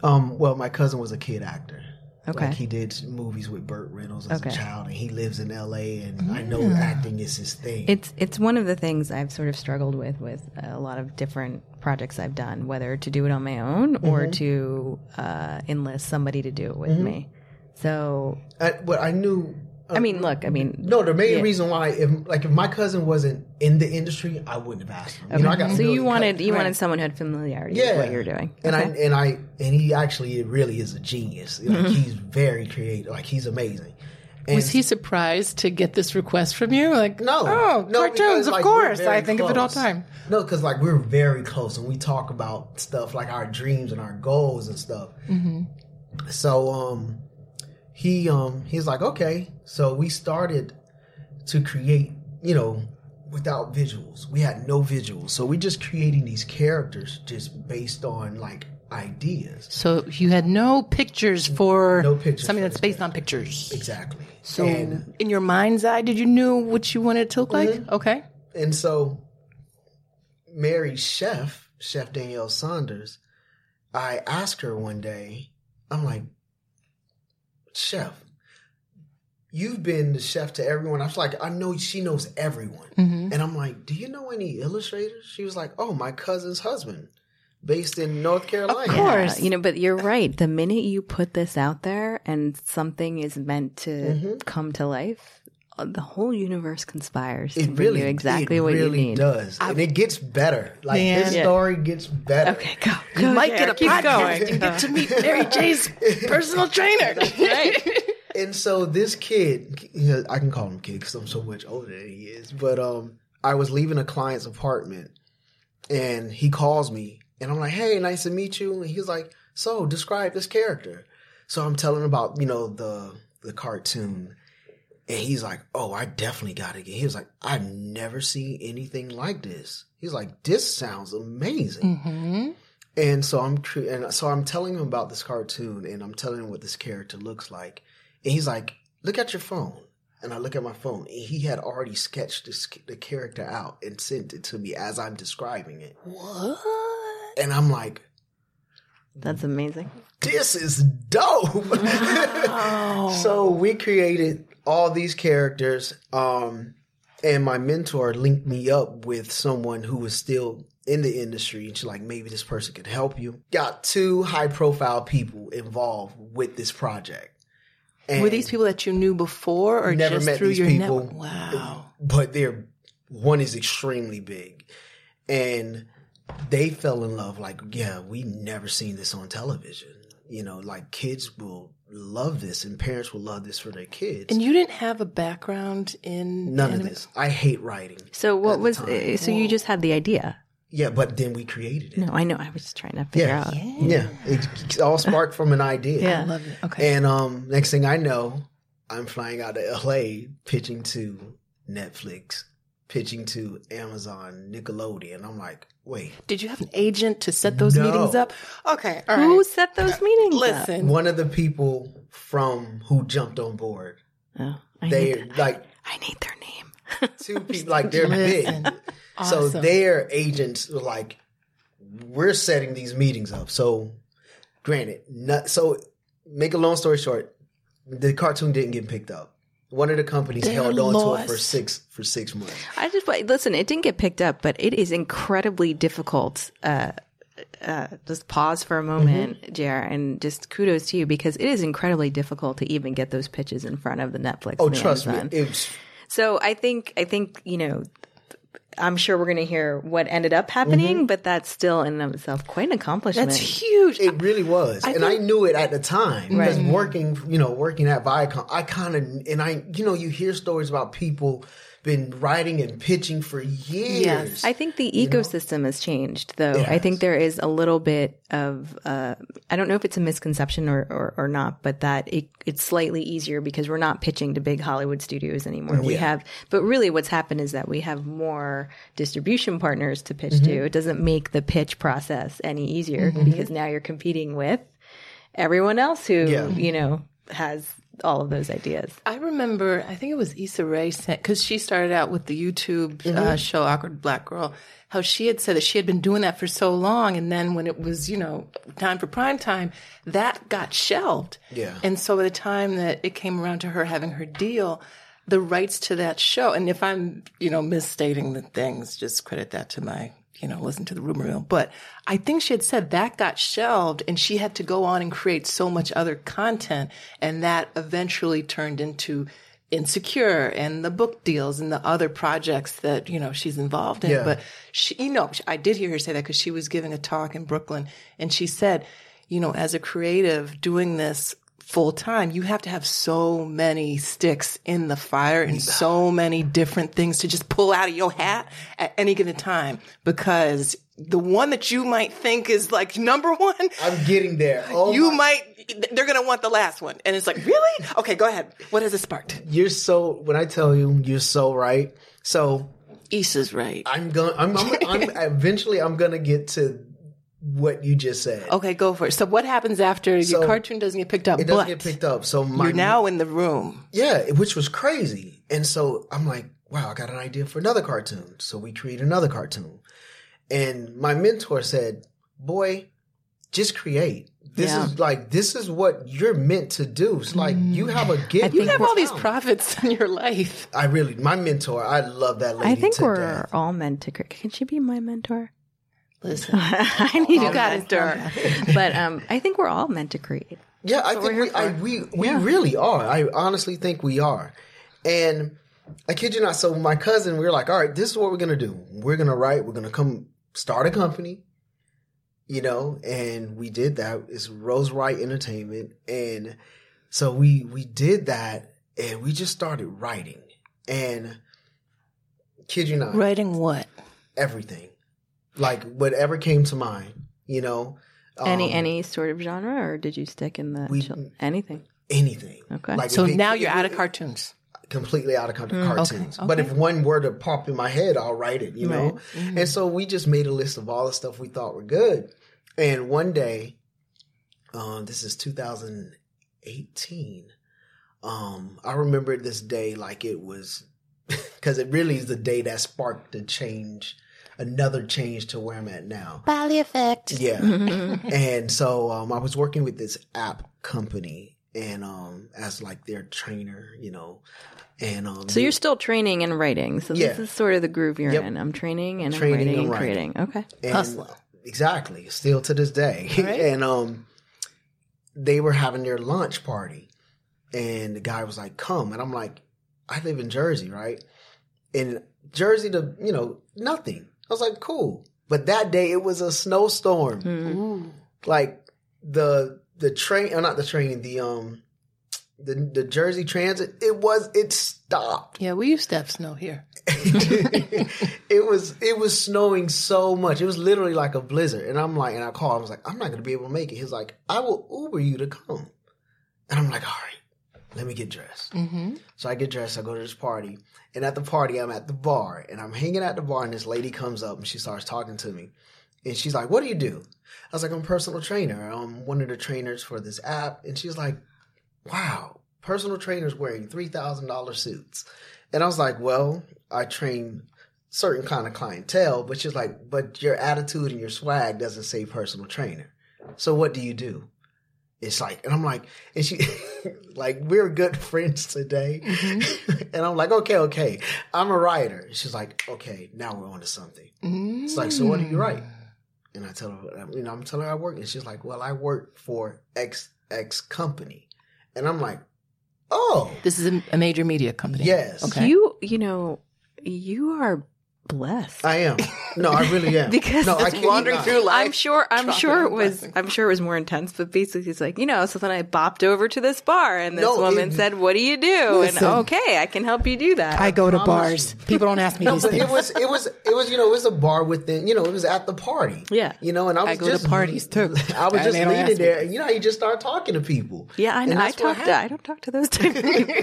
Speaker 3: Um, well, my cousin was a kid actor.
Speaker 1: Okay.
Speaker 3: Like he did movies with Burt Reynolds as
Speaker 1: Okay.
Speaker 3: a child, and he lives in L.A. and I know acting is his thing.
Speaker 1: It's it's one of the things I've sort of struggled with with a lot of different projects I've done, whether to do it on my own or to uh, enlist somebody to do it with me. So
Speaker 3: I, but I knew.
Speaker 1: I mean, look, I mean,
Speaker 3: No, the main
Speaker 1: Yeah.
Speaker 3: reason why, if like if my cousin wasn't in the industry, I wouldn't have asked him. You know, I got
Speaker 1: so you wanted you
Speaker 3: cut-
Speaker 1: wanted someone who had familiarity
Speaker 3: yeah,
Speaker 1: with what you're doing,
Speaker 3: and
Speaker 1: Okay.
Speaker 3: I and I and he actually really is a genius. Like he's very creative. Like he's amazing.
Speaker 2: Was he surprised to get this request from you? Like,
Speaker 3: No,
Speaker 2: oh,
Speaker 3: no,
Speaker 2: cartoons,
Speaker 3: because,
Speaker 2: of
Speaker 3: like, we're
Speaker 2: course. I think of it all the time.
Speaker 3: No, because like we're very close and we talk about stuff like our dreams and our goals and stuff.
Speaker 2: Mm-hmm.
Speaker 3: So um, he um he's like, okay. So we started to create, you know, without visuals. We had no visuals, so we just creating these characters just based on like ideas.
Speaker 2: So you had no pictures for
Speaker 3: No pictures
Speaker 2: something that's based on pictures.
Speaker 3: Exactly.
Speaker 2: So
Speaker 3: and
Speaker 2: in your mind's eye, did you know what you wanted it to look like?
Speaker 3: Mm-hmm.
Speaker 2: Okay.
Speaker 3: And so, Mary's chef, Chef Danielle Saunders, I asked her one day, I'm like, Chef, you've been the chef to everyone. I was like, I know she knows everyone.
Speaker 2: Mm-hmm.
Speaker 3: And I'm like, do you know any illustrators? She was like, oh, my cousin's husband, based in North Carolina.
Speaker 2: Of course.
Speaker 1: Yeah, you know, but you're right. The minute you put this out there and something is meant to
Speaker 3: Mm-hmm.
Speaker 1: come to life, the whole universe conspires to
Speaker 3: It
Speaker 1: bring
Speaker 3: really,
Speaker 1: you exactly
Speaker 3: it
Speaker 1: what
Speaker 3: really
Speaker 1: you need.
Speaker 3: does, and it gets better. Like
Speaker 2: Man.
Speaker 3: this
Speaker 2: Yeah.
Speaker 3: story gets better.
Speaker 1: Okay, go.
Speaker 2: You
Speaker 1: go
Speaker 2: might
Speaker 1: there.
Speaker 2: get a
Speaker 1: Keep
Speaker 2: podcast
Speaker 1: going.
Speaker 2: and get to meet Mary J's personal trainer.
Speaker 3: And so this kid, you know, I can call him kid because I'm so much older than he is. But um, I was leaving a client's apartment, and he calls me, and I'm like, "Hey, nice to meet you." And he's like, "So, describe this character." So I'm telling him about you know the the cartoon, and he's like, "Oh, I definitely got to get." He was like, "I've never seen anything like this." He's like, "This sounds amazing."
Speaker 2: hmm
Speaker 3: And so I'm cre- and so I'm telling him about this cartoon and I'm telling him what this character looks like. And he's like, "Look at your phone." And I look at my phone and he had already sketched this, the character out and sent it to me as I'm describing it.
Speaker 2: What?
Speaker 3: And I'm like,
Speaker 1: That's amazing.
Speaker 3: "This is dope." so we created all these characters um and my mentor linked me up with someone who was still in the industry and she's like maybe this person could help you got two high profile people involved with this project and
Speaker 2: Were these people that you knew before or
Speaker 3: Never
Speaker 2: just
Speaker 3: met
Speaker 2: through
Speaker 3: these
Speaker 2: your
Speaker 3: people.
Speaker 2: network? Wow.
Speaker 3: but they're one is extremely big and they fell in love like yeah we never seen this on television you know like kids will love this and parents will love this for their kids
Speaker 2: And you didn't have a background in
Speaker 3: None of this. I hate writing.
Speaker 1: So what was?
Speaker 3: time.
Speaker 1: uh, So you just had the idea?
Speaker 3: Yeah, but then we created it.
Speaker 1: No, I know. I was just trying to figure
Speaker 3: Yeah.
Speaker 1: out.
Speaker 3: Yeah. It, it all sparked from an idea.
Speaker 1: Yeah.
Speaker 2: I love it. Okay.
Speaker 3: And um, next thing I know, I'm flying out to LA, pitching to Netflix, pitching to Amazon, Nickelodeon. I'm like, wait,
Speaker 2: Did you have an agent to set those
Speaker 3: No.
Speaker 2: meetings up? Okay. All right.
Speaker 1: Who set those meetings? up?
Speaker 2: Listen.
Speaker 3: one of the people from who jumped on board,
Speaker 1: Oh, I
Speaker 3: they
Speaker 1: need,
Speaker 3: like
Speaker 1: I need their name.
Speaker 3: two people, like they're
Speaker 2: Listen.
Speaker 3: big. So their agents were like, we're setting these meetings up. So, granted, not, so make a long story short, the cartoon didn't get picked up. One of the companies held on to it for six for six months.
Speaker 1: I just wait- listen. It didn't get picked up, but it is incredibly difficult. Uh, uh, just pause for a moment,
Speaker 3: Mm-hmm.
Speaker 1: JR, and just kudos to you because it is incredibly difficult to even get those pitches in front of the Netflix.
Speaker 3: Oh,
Speaker 1: the
Speaker 3: trust
Speaker 1: Amazon.
Speaker 3: me,
Speaker 1: So I think I think you know. I'm sure we're going to hear what ended up happening,
Speaker 3: Mm-hmm.
Speaker 1: but that's still in and of itself quite an accomplishment.
Speaker 2: That's huge.
Speaker 3: it really was, and I knew it at the time because working, you know, working at Viacom, I kind of and I, you know, you hear stories about people been writing and pitching for years.
Speaker 1: I think the ecosystem has changed, though. I think there is a little bit of, uh, I don't know if it's a misconception or, or, or not, but that it, it's slightly easier because we're not pitching to big Hollywood studios anymore. We have, but really what's happened is that we have more distribution partners to pitch to. It doesn't make the pitch process any easier because now you're competing with everyone else who,
Speaker 3: Yeah.
Speaker 1: you know, has all of those ideas.
Speaker 2: I remember, I think it was Issa Rae sent, because she started out with the YouTube
Speaker 3: Mm-hmm.
Speaker 2: uh, show Awkward Black Girl, how she had said that she had been doing that for so long. And then when it was, you know, time for prime time, that got shelved.
Speaker 3: Yeah.
Speaker 2: And so by the time that it came around to her having her deal, the rights to that show, and if I'm, you know, misstating the things, just credit that to my, you know, listen to the rumor mill. But I think she had said that got shelved and she had to go on and create so much other content. And that eventually turned into Insecure and the book deals and the other projects that, you know, she's involved in.
Speaker 3: Yeah.
Speaker 2: But she, you know, I did hear her say that because she was giving a talk in Brooklyn and she said, you know, as a creative doing this full time, you have to have so many sticks in the fire and so many different things to just pull out of your hat at any given time because the one that you might think is like number one,
Speaker 3: I'm getting there. Oh
Speaker 2: you
Speaker 3: my-
Speaker 2: might, they're going to want the last one. And it's like, really? Okay, go ahead. What has it sparked?
Speaker 3: You're so. When I tell you, you're so right. So
Speaker 2: Issa's right.
Speaker 3: I'm going. I'm, I'm, I'm. Eventually, I'm gonna get to what you just said.
Speaker 2: Okay, go for it. So what happens after
Speaker 3: So,
Speaker 2: your cartoon doesn't get picked up?
Speaker 3: It doesn't get picked up. So my
Speaker 2: you're now in the room.
Speaker 3: Yeah, which was crazy. And so I'm like, wow, I got an idea for another cartoon. So we create another cartoon. And my mentor said, boy, just create. This
Speaker 1: Yeah.
Speaker 3: is like, this is what you're meant to do. It's like, you mm. have a gift.
Speaker 2: You have all these prophets in your life.
Speaker 3: I really, my mentor, I love that lady.
Speaker 1: I think
Speaker 3: to
Speaker 1: we're
Speaker 3: death.
Speaker 1: all meant to. cre- Can she be my mentor?
Speaker 2: Listen,
Speaker 1: I need a
Speaker 2: got it,
Speaker 1: mentor. but um, I think we're all meant to create.
Speaker 3: Yeah, I think
Speaker 1: we're
Speaker 3: we,
Speaker 1: here
Speaker 3: I,
Speaker 1: for.
Speaker 3: we, we really are. I honestly think we are. And I kid you not. So my cousin, we were like, all right, this is what we're going to do. We're going to write, we're going to come start a company, you know, and we did that. It's Rose Wright Entertainment. And so we, we did that and we just started writing and kid you not,
Speaker 2: writing what?
Speaker 3: everything, like whatever came to mind, you know,
Speaker 1: Any
Speaker 3: Um,
Speaker 1: any sort of genre, or did you stick in the
Speaker 3: we-
Speaker 1: chil- anything?
Speaker 3: anything.
Speaker 1: Okay.
Speaker 3: Like
Speaker 2: So
Speaker 3: it-
Speaker 2: now you're
Speaker 3: it-
Speaker 2: out of cartoons.
Speaker 3: completely out of con-
Speaker 1: Mm,
Speaker 3: cartoons.
Speaker 2: okay,
Speaker 3: But if one were to pop in my head, I'll write it, you know?
Speaker 1: Right.
Speaker 2: Mm-hmm.
Speaker 3: And so we just made a list of all the stuff we thought were good. And one day, um, this is 2018. Um, I remember this day like it was, because it really is the day that sparked the change, another change to where I'm at now.
Speaker 2: Bali effect.
Speaker 3: Yeah. and so um, I was working with this app company and um, as like their trainer, you know. And um,
Speaker 1: So you're still training and writing. So
Speaker 3: Yeah.
Speaker 1: this is sort of the groove you're
Speaker 3: Yep.
Speaker 1: in. I'm training and
Speaker 3: Training
Speaker 1: I'm writing
Speaker 3: and
Speaker 1: and
Speaker 3: writing.
Speaker 1: creating. Okay.
Speaker 3: and,
Speaker 2: Hustler.
Speaker 3: Exactly. Still to this day.
Speaker 2: Right.
Speaker 3: and um, they were having their lunch party, and the guy was like, "Come," and I'm like, "I live in Jersey, right?" In Jersey, to you know, nothing. I was like, "Cool," but that day it was a snowstorm.
Speaker 1: Mm.
Speaker 2: Ooh.
Speaker 3: Like the the train, or not the train, the um. The, the Jersey Transit, it was, it stopped.
Speaker 2: Yeah, we used to have snow here.
Speaker 3: it was it was snowing so much. It was literally like a blizzard. And I'm like, and I called. I was like, I'm not gonna be able to make it. He's like, I will Uber you to come. And I'm like, all right, let me get dressed.
Speaker 2: Mm-hmm.
Speaker 3: So I get dressed. I go to this party, and at the party, I'm at the bar, and I'm hanging at the bar, and this lady comes up and she starts talking to me, and she's like, "What do you do?" I was like, "I'm a personal trainer. I'm one of the trainers for this app." And she's like, "Wow, personal trainers wearing three thousand dollars suits," and I was like, "Well, I train." Certain kind of clientele, but she's like, but your attitude and your swag doesn't say personal trainer. So what do you do? It's like, and I'm like, and she, like, we're good friends today. Mm-hmm. and I'm like, okay, okay. I'm a writer. She's like, okay, now we're on to something. It's like, so what do you write? And I tell her, you know, I'm telling her I work. And she's like, well, I work for X, X company. And I'm like, oh,
Speaker 2: This is a, a major media company.
Speaker 3: yes,
Speaker 2: Okay.
Speaker 1: You, you know, you are blessed.
Speaker 3: I am. No, I really am.
Speaker 1: Because
Speaker 3: no, I
Speaker 1: just
Speaker 3: kid
Speaker 2: wandering through life.
Speaker 1: I'm sure. I'm sure it was.
Speaker 2: blessings.
Speaker 1: I'm sure it was more intense. But basically, he's like you know. So then I bopped over to this bar, and this
Speaker 3: No,
Speaker 1: woman
Speaker 3: it-
Speaker 1: said, "What do you do?"
Speaker 3: Listen.
Speaker 1: and okay, I can help you do that.
Speaker 2: I go to
Speaker 3: promise
Speaker 2: bars. People don't ask me
Speaker 3: No,
Speaker 2: these
Speaker 3: but
Speaker 2: things.
Speaker 3: it was it was it was you know it was a bar within you know it was at the party
Speaker 1: Yeah.
Speaker 3: you know and I was
Speaker 2: I go to
Speaker 3: just
Speaker 2: parties, too.
Speaker 3: I was just
Speaker 2: they don't ask
Speaker 3: leaning there and you know you just start talking to people
Speaker 1: yeah, I, know. I
Speaker 3: that's
Speaker 1: talk to. I don't talk to those type of people.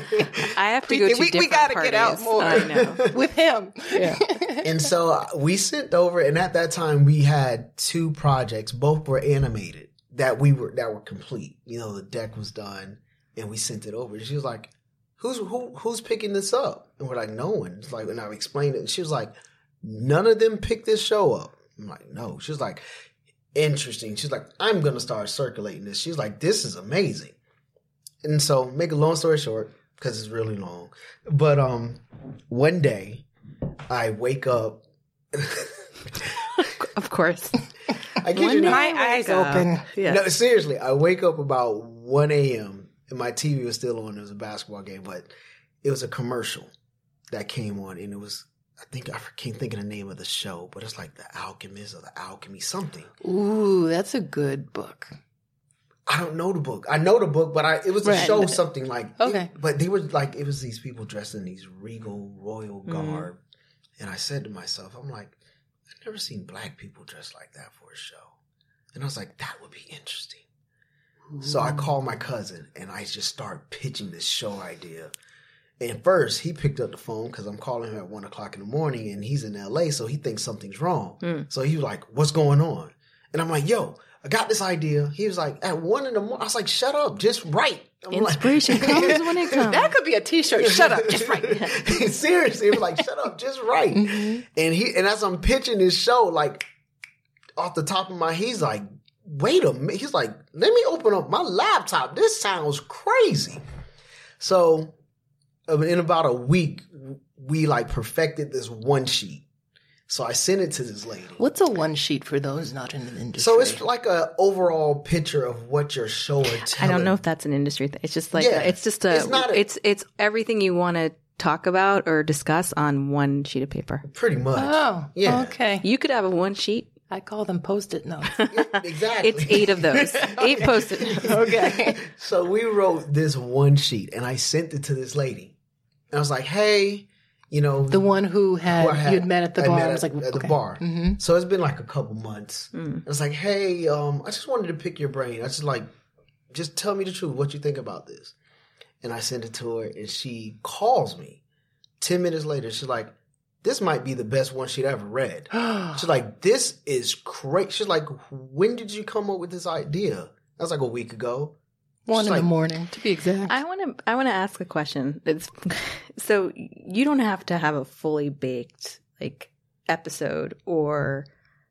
Speaker 1: I have to go to
Speaker 2: we- we gotta get out more.
Speaker 1: I know.
Speaker 2: with him.
Speaker 1: Yeah.
Speaker 3: And so uh, we sent over and at that time we had two projects. Both were animated that we were that were complete. You know the deck was done and we sent it over. She was like who's who who's picking this up? And we're like no one. It's like and I explained it and she was like none of them picked this show up. I'm like no. She was like interesting. She's like I'm gonna start circulating this. She's like this is amazing. And so make a long story short because it's really long but um one day I wake up
Speaker 1: Of course.
Speaker 3: I kid
Speaker 1: One
Speaker 3: you not.
Speaker 2: My eyes open.
Speaker 1: Yeah.
Speaker 3: No, seriously, I wake up about 1 a.m. and my TV was still on. It was a basketball game, but it was a commercial that came on, and it was, I think, I can't think of the name of the show, but it's like The Alchemist or The Alchemy, something.
Speaker 2: Ooh, that's a good book.
Speaker 3: I don't know the book. I know the book, but I it was a
Speaker 2: Right.
Speaker 3: show something like
Speaker 2: Okay.
Speaker 3: it- but they were like it was these people dressed in these regal royal
Speaker 2: Mm-hmm.
Speaker 3: garb, and I said to myself, I'm like, I've never seen black people dressed like that for a show, and I was like, that would be interesting. So I called my cousin and I just start pitching this show idea. And first, he picked up the phone because I'm calling him at one o'clock in the morning, and he's in LA, so he thinks something's wrong.
Speaker 1: Mm.
Speaker 3: So he was like, "What's going on?" And I'm like, "Yo, I got this idea." He was like, "At one in the morning," I was like, "Shut up, just write." I'm like-
Speaker 1: Inspiration comes when it comes.
Speaker 2: That could be a T-shirt. Shut up, just write.
Speaker 3: Seriously, it was like, "Shut up, just write."
Speaker 2: Mm-hmm.
Speaker 3: And he and as I'm pitching this show, like off the top of my, head, he's like, "Wait a minute." He's like, "Let me open up my laptop. This sounds crazy." So, uh, in about a week, we like perfected this one sheet. So I sent it to this lady.
Speaker 2: What's a one sheet for those not in the industry?
Speaker 3: So it's like a overall picture of what your show or
Speaker 1: I don't know if that's an industry thing. It's just like
Speaker 3: Yeah.
Speaker 1: it's just a
Speaker 3: It's not a-
Speaker 1: it's it's everything you want to talk about or discuss on one sheet of paper.
Speaker 3: Pretty much.
Speaker 2: Oh,
Speaker 3: Yeah.
Speaker 2: Okay.
Speaker 1: You could have a one sheet.
Speaker 2: I call them post-it notes.
Speaker 3: exactly.
Speaker 1: It's eight of those. Eight post-it notes.
Speaker 2: okay.
Speaker 3: So we wrote this one sheet and I sent it to this lady. And I was like, hey, you know,
Speaker 2: The one who had,
Speaker 3: who had-
Speaker 2: you'd met at the
Speaker 3: I
Speaker 2: bar.
Speaker 3: met
Speaker 2: I was
Speaker 3: at,
Speaker 2: like,
Speaker 3: at the
Speaker 2: okay.
Speaker 3: bar.
Speaker 2: Mhm.
Speaker 3: So it's been like a couple months.
Speaker 1: Mm.
Speaker 3: I was like, hey, um, I just wanted to pick your brain. I just like, just tell me the truth. What you think about this? And I sent it to her, and she calls me. Ten minutes later, she's like, "This might be the best one she'd ever read." She's like, "This is great." She's like, "When did you come up with this idea?" That was like a week ago.
Speaker 2: One in
Speaker 3: like-
Speaker 2: the morning, to be exact.
Speaker 1: I want to I want to ask a question. It's so you don't have to have a fully baked like episode or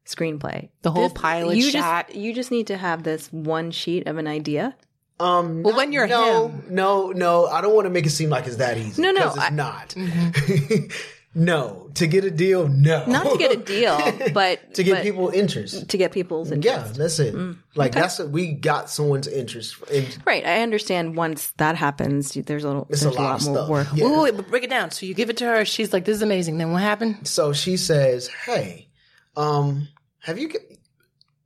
Speaker 1: screenplay.
Speaker 2: The whole pilot
Speaker 1: you
Speaker 2: shot.
Speaker 1: Just, you just need to have this one sheet of an idea.
Speaker 3: Um,
Speaker 2: Well,
Speaker 3: not-
Speaker 2: when you're
Speaker 3: no,
Speaker 2: him-
Speaker 3: no, no, I don't want to make it seem like it's that easy.
Speaker 1: No, no,
Speaker 3: 'cause it's
Speaker 1: I-
Speaker 3: not.
Speaker 2: Mm-hmm.
Speaker 3: no, to get a deal, no,
Speaker 1: Not to get a deal, but
Speaker 3: to get
Speaker 1: but
Speaker 3: people interest.
Speaker 1: to get people's interest.
Speaker 3: Yeah,
Speaker 1: interest.
Speaker 3: that's it. Like that's what we got someone's interest. In,
Speaker 1: Right. I understand once that happens, there's a little
Speaker 3: It's a
Speaker 1: there's a
Speaker 3: lot
Speaker 1: lot,
Speaker 3: of
Speaker 1: more
Speaker 3: stuff.
Speaker 1: work.
Speaker 3: Yeah.
Speaker 2: Wait, wait, wait, but break it down. So you give it to her. She's like, "This is amazing." Then what happened?
Speaker 3: so she says, "Hey, um, have you?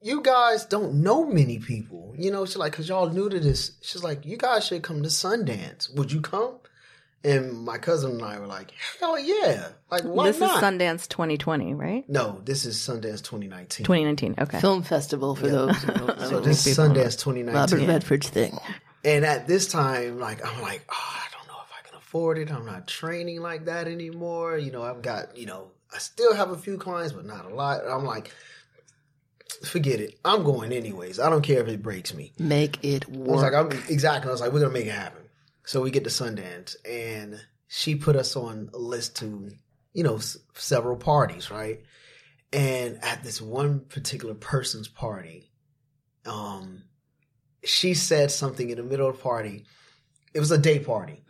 Speaker 3: You guys don't know many people, you know." She's like, "Cause y'all new to this." She's like, "You guys should come to Sundance. Would you come?" And my cousin and I were like, "Hell yeah! Like, why
Speaker 1: this
Speaker 3: not?"
Speaker 1: is Sundance 2020, right?
Speaker 3: no, this is Sundance 2019.
Speaker 1: 2019. Okay.
Speaker 2: Film festival for those. Who don't
Speaker 3: So
Speaker 2: know.
Speaker 3: this is Sundance 2019.
Speaker 2: Robert Redford's thing.
Speaker 3: And at this time, like I'm like, oh, I don't know if I can afford it. I'm not training like that anymore. You know, I've got, you know, I still have a few clients, but not a lot. I'm like, forget it. I'm going anyways. I don't care if it breaks me.
Speaker 2: Make it
Speaker 3: I was like. I'm exactly. I was like, we're gonna make it happen. So we get to Sundance, and she put us on a list to, you know, s- several parties, right? And at this one particular person's party, um, she said something in the middle of the party. It was a day party.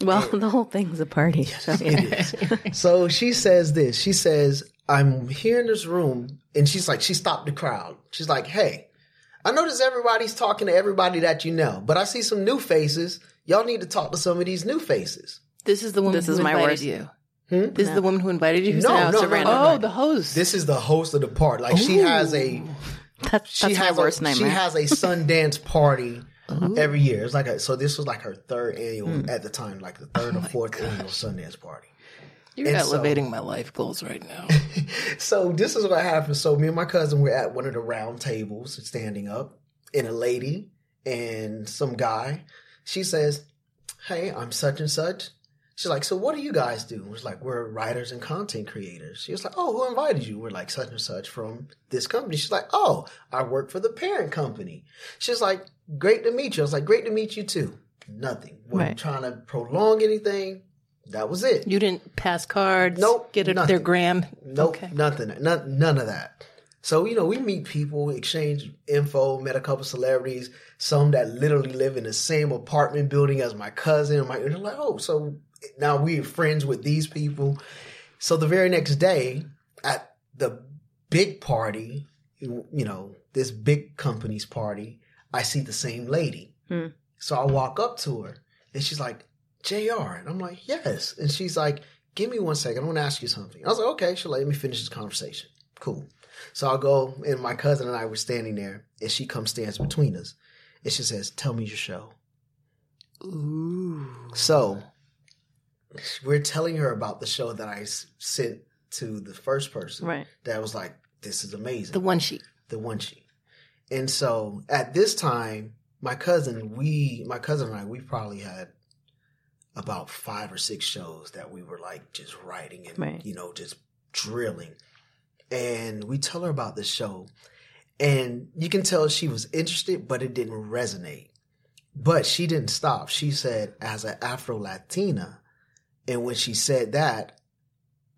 Speaker 1: Well, the whole thing's a party. so, yeah.
Speaker 3: It is. so she says this. She says, I'm here in this room. And she's like, she stopped the crowd. She's like, hey, I notice everybody's talking to everybody that you know, but I see some new faces. Y'all need to talk to some of these new faces.
Speaker 2: This is the woman
Speaker 1: This
Speaker 2: who
Speaker 1: is my
Speaker 2: invited
Speaker 1: worst.
Speaker 2: you.
Speaker 3: Hmm?
Speaker 2: This is the woman who invited you. Who
Speaker 3: No,
Speaker 2: said,
Speaker 3: no,
Speaker 2: "Oh,
Speaker 3: no, no,
Speaker 2: Oh, the host.
Speaker 3: This is the host of the party. Like she has a
Speaker 1: That's,
Speaker 3: she
Speaker 1: that's my
Speaker 3: has
Speaker 1: worst
Speaker 3: a,
Speaker 1: nightmare.
Speaker 3: She has a Sundance party every year. It's like a, so this was like her third annual at the time, like the third or fourth annual Sundance party.
Speaker 2: You're
Speaker 3: and so-
Speaker 2: elevating my life goals right now.
Speaker 3: So this is what happened. So me and my cousin were at one of the round tables, standing up, and a lady and some guy. She says, "Hey, I'm such and such." She's like, "So what do you guys do?" We're like, "We're writers and content creators." She was like, "Oh, who invited you?" We're like, "Such and such from this company." She's like, "Oh, I work for the parent company." She's like, "Great to meet you." I was like, "Great to meet you too." Nothing. We're
Speaker 1: Right.
Speaker 3: trying to prolong anything. That was it.
Speaker 2: You didn't pass cards.
Speaker 3: Nope,
Speaker 2: Get it,
Speaker 3: nothing.
Speaker 2: their gram.
Speaker 3: Nope,
Speaker 2: Okay.
Speaker 3: nothing, none, none of that. So you know, we meet people, exchange info, met a couple celebrities, some that literally live in the same apartment building as my cousin. My, and they're like, oh, so now we're friends with these people. So the very next day at the big party, you know, this big company's party, I see the same lady.
Speaker 1: Hmm.
Speaker 3: So I walk up to her, and she's like, JR. And I'm like, yes. And she's like, give me one second. I want to ask you something. I was like, okay. She'll let me finish this conversation. Cool. So I'll go, and my cousin and I were standing there, and she comes stands between us. and she says, "Tell me your show."
Speaker 2: Ooh.
Speaker 3: So we're telling her about the show that I sent to the first person.
Speaker 1: Right.
Speaker 3: That was like, "This is amazing."
Speaker 2: The one sheet.
Speaker 3: the one sheet. And so at this time, my cousin, we, my cousin and I, we probably had about five or six shows that we were like just writing and,
Speaker 1: Right.
Speaker 3: you know, just drilling. And we tell her about the show and you can tell she was interested, but it didn't resonate. But she didn't stop. She said, as an Afro Latina, and when she said that,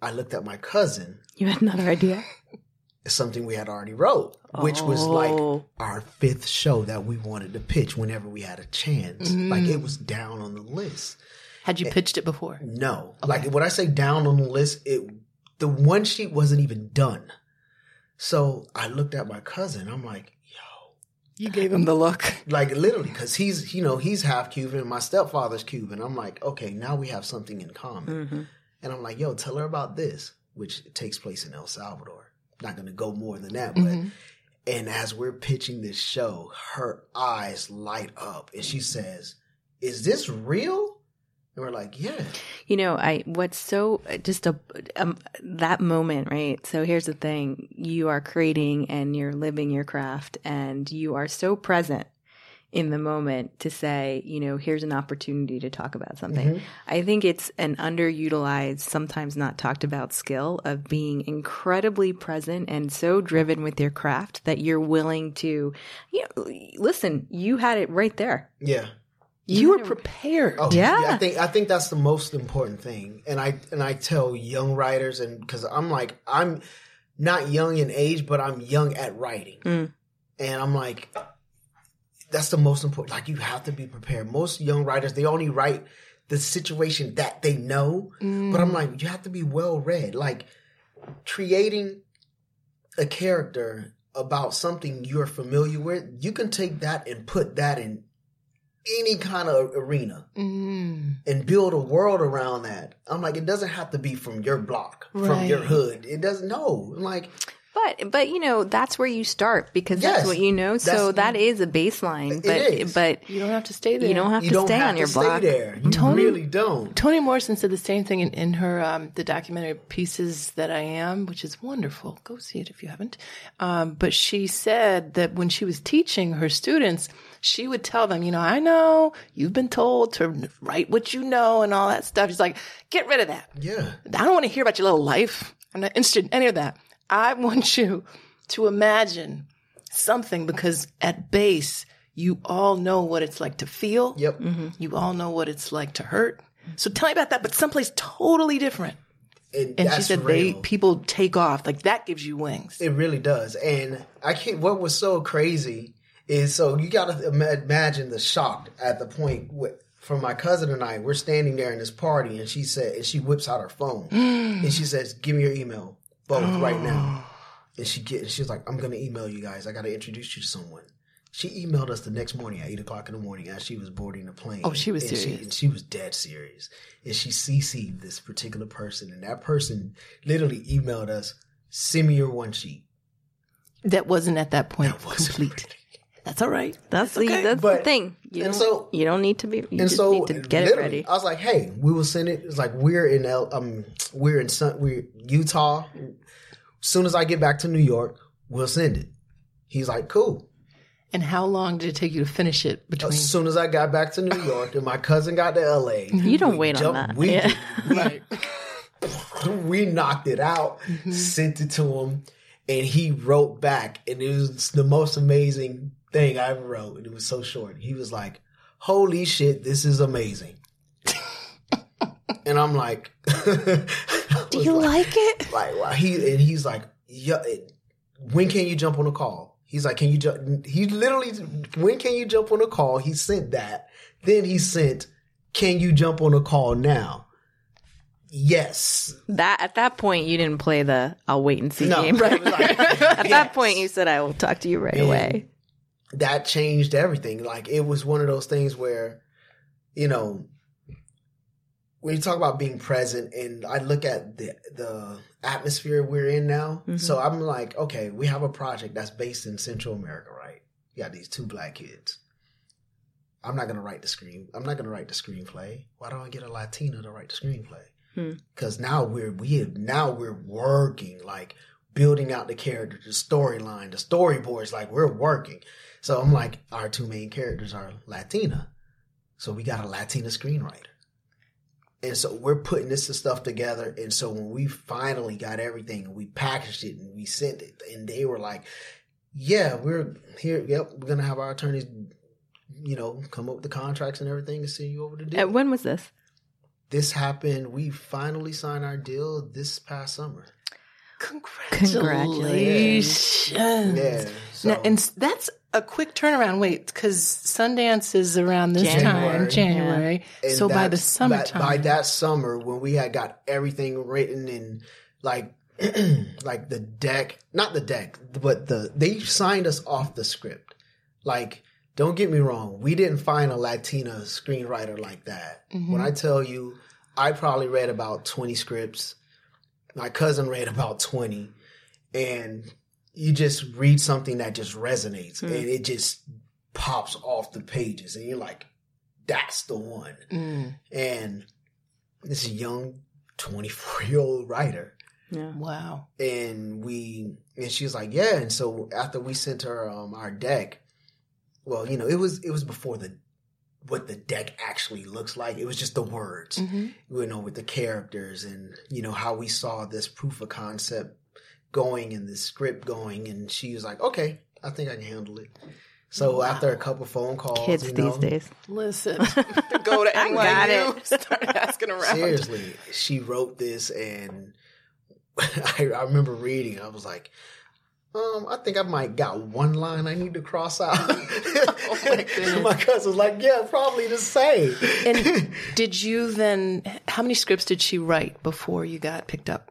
Speaker 3: I looked at my cousin
Speaker 1: You had another idea?
Speaker 3: something we had already wrote, which was like
Speaker 1: Oh.
Speaker 3: our fifth show that we wanted to pitch whenever we had a chance. Mm-hmm. Like it was down on the list.
Speaker 2: Had you eh, pitched it before?
Speaker 3: No, like when I say down on the list, it the one sheet wasn't even done. So I looked at my cousin. I'm like, yo,
Speaker 2: You gave him the look.
Speaker 3: like literally, because he's you know he's half Cuban and my stepfather's Cuban. I'm like, okay, now we have something in common.
Speaker 1: hmm
Speaker 3: And I'm like, yo, tell her about this, which takes place in El Salvador. Not going to go more than that, but.
Speaker 2: Mhm.
Speaker 3: And as we're pitching this show, her eyes light up and she says, Is this real? And we're like, Yeah.
Speaker 1: You know, I what's so just a um, that moment, right? So here's the thing: you are creating and you're living your craft, and you are so present in the moment to say, you know, here's an opportunity to talk about something. I think it's an underutilized, sometimes not talked about skill of being incredibly present and so driven with your craft that you're willing to, you know, listen, you had it right there.
Speaker 3: Yeah.
Speaker 2: You were
Speaker 1: had
Speaker 2: prepared.
Speaker 3: Oh,
Speaker 1: Yeah.
Speaker 3: I think I think that's the most important thing. And I and I tell young writers and because I'm like I'm not young in age, but I'm young at writing.
Speaker 1: Mm.
Speaker 3: And I'm like, that's the most important. Like you have to be prepared. Most young writers, they only write the situation that they know. But I'm like, you have to be well read. Like creating a character about something you're familiar with, you can take that and put that in any kind of arena
Speaker 2: Mm.
Speaker 3: and build a world around that. I'm like, it doesn't have to be from your block, from your hood. It doesn't. No, I'm like,
Speaker 1: But but you know that's where you start because
Speaker 3: Yes.
Speaker 1: that's what you know. So
Speaker 3: That's-
Speaker 1: a baseline. But
Speaker 3: is.
Speaker 1: but
Speaker 2: You don't have to stay there.
Speaker 1: you don't have
Speaker 3: you
Speaker 1: to
Speaker 3: don't
Speaker 1: stay
Speaker 3: have
Speaker 1: on
Speaker 3: to
Speaker 1: your block.
Speaker 3: there. You
Speaker 2: Tony-
Speaker 3: really don't.
Speaker 2: Toni Morrison said the same thing in, in her um, the documentary "Pieces That I Am," which is wonderful. Go see it if you haven't. Um, but she said that when she was teaching her students, she would tell them, you know, I know you've been told to write what you know and all that stuff. She's like, get rid of that.
Speaker 3: Yeah,
Speaker 2: I don't want to hear about your little life. I'm not interested in any of that. I want you to imagine something because at base, you all know what it's like to feel.
Speaker 3: yep. Mm-hmm.
Speaker 2: You all know what it's like to hurt. So tell me about that, but someplace totally different.
Speaker 3: And,
Speaker 2: And she said
Speaker 3: real.
Speaker 2: they people take off. Like that gives you wings.
Speaker 3: It really does. And I can't, what was so crazy is so you got to imagine the shock at the point with, from my cousin and I, we're standing there in this party and she said, and she whips out her phone and she says, give me your email both right now. And she get, she was like, I'm going to email you guys. I got to introduce you to someone. She emailed us the next morning at eight o'clock in the morning as she was boarding the plane.
Speaker 2: Oh, she was
Speaker 3: And
Speaker 2: serious.
Speaker 3: and she was dead serious. And she CC'd this particular person. And that person literally emailed us, send me your one sheet.
Speaker 2: That wasn't at that point
Speaker 3: That
Speaker 2: complete. That's all right.
Speaker 1: That's
Speaker 2: okay.
Speaker 1: the that's
Speaker 3: But-
Speaker 1: the thing. You
Speaker 3: and
Speaker 1: don't,
Speaker 3: so-
Speaker 1: you don't need to be. You
Speaker 3: and
Speaker 1: just
Speaker 3: so
Speaker 1: need to get it ready.
Speaker 3: I was like, "Hey, we will send it." It's like we're in L, um, we're in Sun, we're Utah. soon as I get back to New York, we'll send it. He's like, "Cool."
Speaker 2: And how long did it take you to finish it between?
Speaker 3: As soon as I got back to New York and my cousin got to LA,
Speaker 1: You don't
Speaker 3: we
Speaker 1: wait on that.
Speaker 3: We,
Speaker 1: Yeah.
Speaker 2: right.
Speaker 3: we knocked it out, sent it to him, and he wrote back, and it was the most amazing thing I ever wrote. And it was so short. He was like, "Holy shit, this is amazing," and I'm like,
Speaker 2: Do you like it?
Speaker 3: like wow. he and he's like, yeah, when can you jump on a call? He's like, can you jump? He literally, when can you jump on a call? He sent that. Then he sent, can you jump on a call now? Yes.
Speaker 1: That at that point you didn't play the "I'll wait and see"
Speaker 3: No.
Speaker 1: game.
Speaker 3: Right. Like,
Speaker 1: at
Speaker 3: yes.
Speaker 1: that point, you said, "I will talk to you right
Speaker 3: And
Speaker 1: away."
Speaker 3: That changed everything. Like it was one of those things where, you know, when you talk about being present, and I look at the the atmosphere we're in now, so I'm like, okay, we have a project that's based in Central America, right? You got these two black kids. I'm not gonna write the screen. I'm not gonna write the screenplay. Why don't I get a Latina to write the screenplay?
Speaker 1: Hmm.
Speaker 3: Because now we're we have, now we're working like building out the character, the storyline, the storyboards. Like we're working. So I'm like, our two main characters are Latina, so we got a Latina screenwriter. And so we're putting this stuff together. And so when we finally got everything and we packaged it and we sent it, and they were like, yeah, we're here. Yep, we're gonna have our attorneys, you know, come up with the contracts and everything and send you over the deal.
Speaker 1: When was this?
Speaker 3: this happened. We finally signed our deal this past summer.
Speaker 2: Congratulations.
Speaker 3: Yeah. So,
Speaker 2: Now, and that's a quick turnaround. Wait, because Sundance is around this
Speaker 1: January,
Speaker 2: time, January.
Speaker 3: and
Speaker 2: So by the
Speaker 3: that's-
Speaker 2: summertime,
Speaker 3: by that summer, when we had got everything written and like, like the deck, not the deck, but the they signed us off the script. Like, don't get me wrong, we didn't find a Latina screenwriter like that.
Speaker 2: Mm-hmm.
Speaker 3: When I tell you, I probably read about twenty scripts. My cousin read about twenty, and you just read something that just resonates
Speaker 2: Hmm.
Speaker 3: and it just pops off the pages, and you're like, "That's the one."
Speaker 2: Mm,
Speaker 3: and this young 24 year old writer
Speaker 1: Yeah.
Speaker 2: wow.
Speaker 3: and we and she was like yeah and so after we sent her um our deck well you know it was it was before the what the deck actually looks like it was just the words
Speaker 2: hmm
Speaker 3: you know with the characters and you know how we saw this proof of concept going and the script going and she was like okay i think i can handle it so after a couple phone calls
Speaker 1: Kids
Speaker 3: you
Speaker 1: these days.
Speaker 2: Listen, go to
Speaker 1: I got it.
Speaker 2: start asking around.
Speaker 3: Seriously, she wrote this, and I, I remember reading. I was like, um, I think I might got one line I need to cross out.
Speaker 2: Oh my
Speaker 3: my cousin was like, yeah, probably the same.
Speaker 2: And did you then? How many scripts did she write before you got picked up?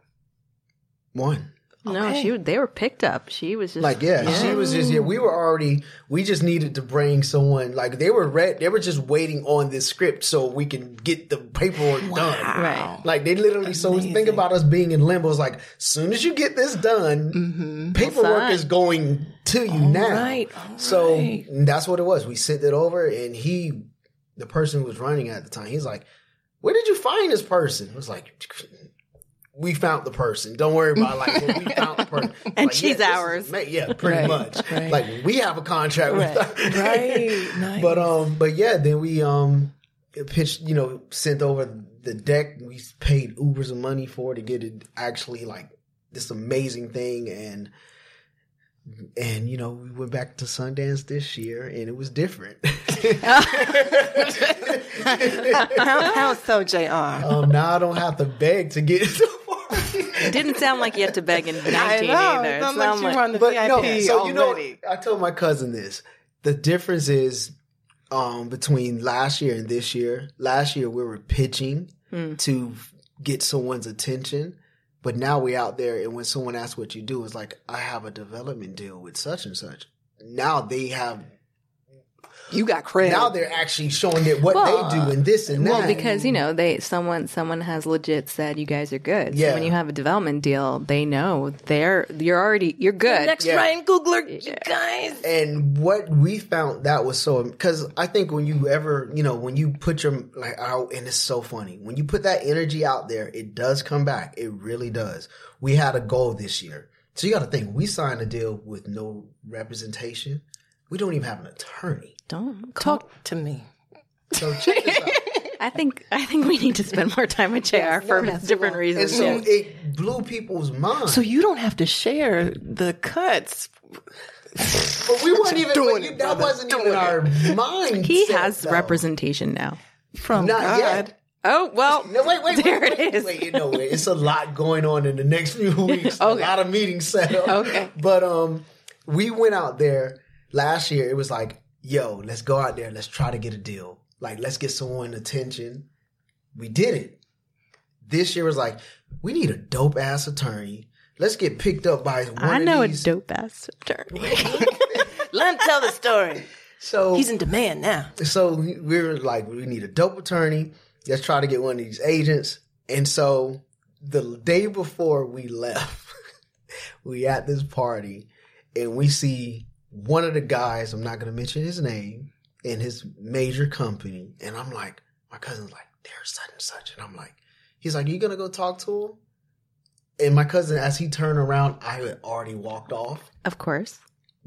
Speaker 3: one.
Speaker 1: No,
Speaker 2: Okay.
Speaker 1: she they were picked up. She was just
Speaker 3: Like, yeah, she was just yeah. We were already. We just needed to bring someone. Like they were read. They were just waiting on this script so we can get the paperwork done.
Speaker 1: Right.
Speaker 3: Like they literally. So think about us being in limbo. It's like, soon as you get this done,
Speaker 2: Mm-hmm.
Speaker 3: paperwork is going to you now.
Speaker 2: right, all
Speaker 3: So
Speaker 2: right.
Speaker 3: that's what it was. We sent it over, and he, the person who was running at the time, he's like, "Where did you find this person?" I was like, "We found the person. Don't worry about it. like well, we found the person."
Speaker 1: And
Speaker 3: Like,
Speaker 1: she's
Speaker 3: this is
Speaker 1: ours.
Speaker 3: ma- yeah, pretty
Speaker 2: Right,
Speaker 3: much.
Speaker 2: right.
Speaker 3: Like we have a contract
Speaker 2: Right,
Speaker 3: with her.
Speaker 2: right, nice.
Speaker 3: But um, but yeah, then we um pitched, you know, sent over the deck. We paid Ubers of money for it to get it actually like this amazing thing, and and you know we went back to Sundance this year, and it was different.
Speaker 2: how, how so, Jr.
Speaker 3: um, now I don't have to beg to get into the party.
Speaker 1: It didn't sound like you had to beg in 19
Speaker 2: I know.
Speaker 1: either.
Speaker 2: It
Speaker 1: It
Speaker 2: sounds like
Speaker 1: sounded
Speaker 2: you
Speaker 1: like-
Speaker 2: were on the
Speaker 3: but
Speaker 2: VIP
Speaker 3: no, so you know. I told my cousin this. The difference is um, between last year and this year. Last year we were pitching
Speaker 1: Hmm.
Speaker 3: to get someone's attention, but now we're out there, and when someone asks what you do, it's like I have a development deal with such and such. Now they have.
Speaker 2: You got credit.
Speaker 3: Now they're actually showing it what
Speaker 1: Well,
Speaker 3: they do and this and that.
Speaker 1: Well, because you know they someone someone has legit said you guys are good.
Speaker 3: Yeah.
Speaker 1: So when you have a development deal, they know they're you're already you're good.
Speaker 2: next
Speaker 3: Yeah.
Speaker 2: Ryan Coogler, you guys.
Speaker 3: and what we found that was so because I think when you ever you know when you put your like out and it's so funny when you put that energy out there it does come back it really does we had a goal this year so you got to think we signed a deal with no representation we don't even have an attorney
Speaker 1: Don't call.
Speaker 2: Talk to me.
Speaker 3: so check this out
Speaker 1: I think I think we need to spend more time with Jr. for different
Speaker 3: and
Speaker 1: reasons.
Speaker 3: so it blew people's minds
Speaker 2: So you don't have to share the cuts.
Speaker 3: but we weren't even
Speaker 2: Doing it,
Speaker 3: that wasn't
Speaker 2: doing
Speaker 3: even
Speaker 2: it.
Speaker 3: our mind
Speaker 1: he has representation now.
Speaker 2: From
Speaker 3: not
Speaker 2: God.
Speaker 3: yet
Speaker 1: Oh well,
Speaker 3: No, wait, wait, wait.
Speaker 1: there
Speaker 3: wait,
Speaker 1: it is.
Speaker 3: Wait, you know, it's a lot going on in the next few weeks. okay. A
Speaker 1: Okay.
Speaker 3: lot of meetings set up.
Speaker 1: Okay.
Speaker 3: But um, we went out there last year. It was like, yo, let's go out there. Let's try to get a deal. Like, let's get someone attention. We did it. This year was like, we need a dope ass attorney. Let's get picked up by one
Speaker 1: I
Speaker 3: of
Speaker 1: know
Speaker 3: these.
Speaker 1: a dope ass attorney.
Speaker 2: Let him tell the story.
Speaker 3: So
Speaker 2: He's in demand now.
Speaker 3: so we were like, we need a dope attorney. Let's try to get one of these agents. And so the day before we left, we at this party and we see one of the guys, I'm not going to mention his name. in his major company, and I'm like, my cousin's like, there's such and such, and I'm like, he's like, you gonna go talk to him? And my cousin, as he turned around, I had already walked off,
Speaker 1: Of course.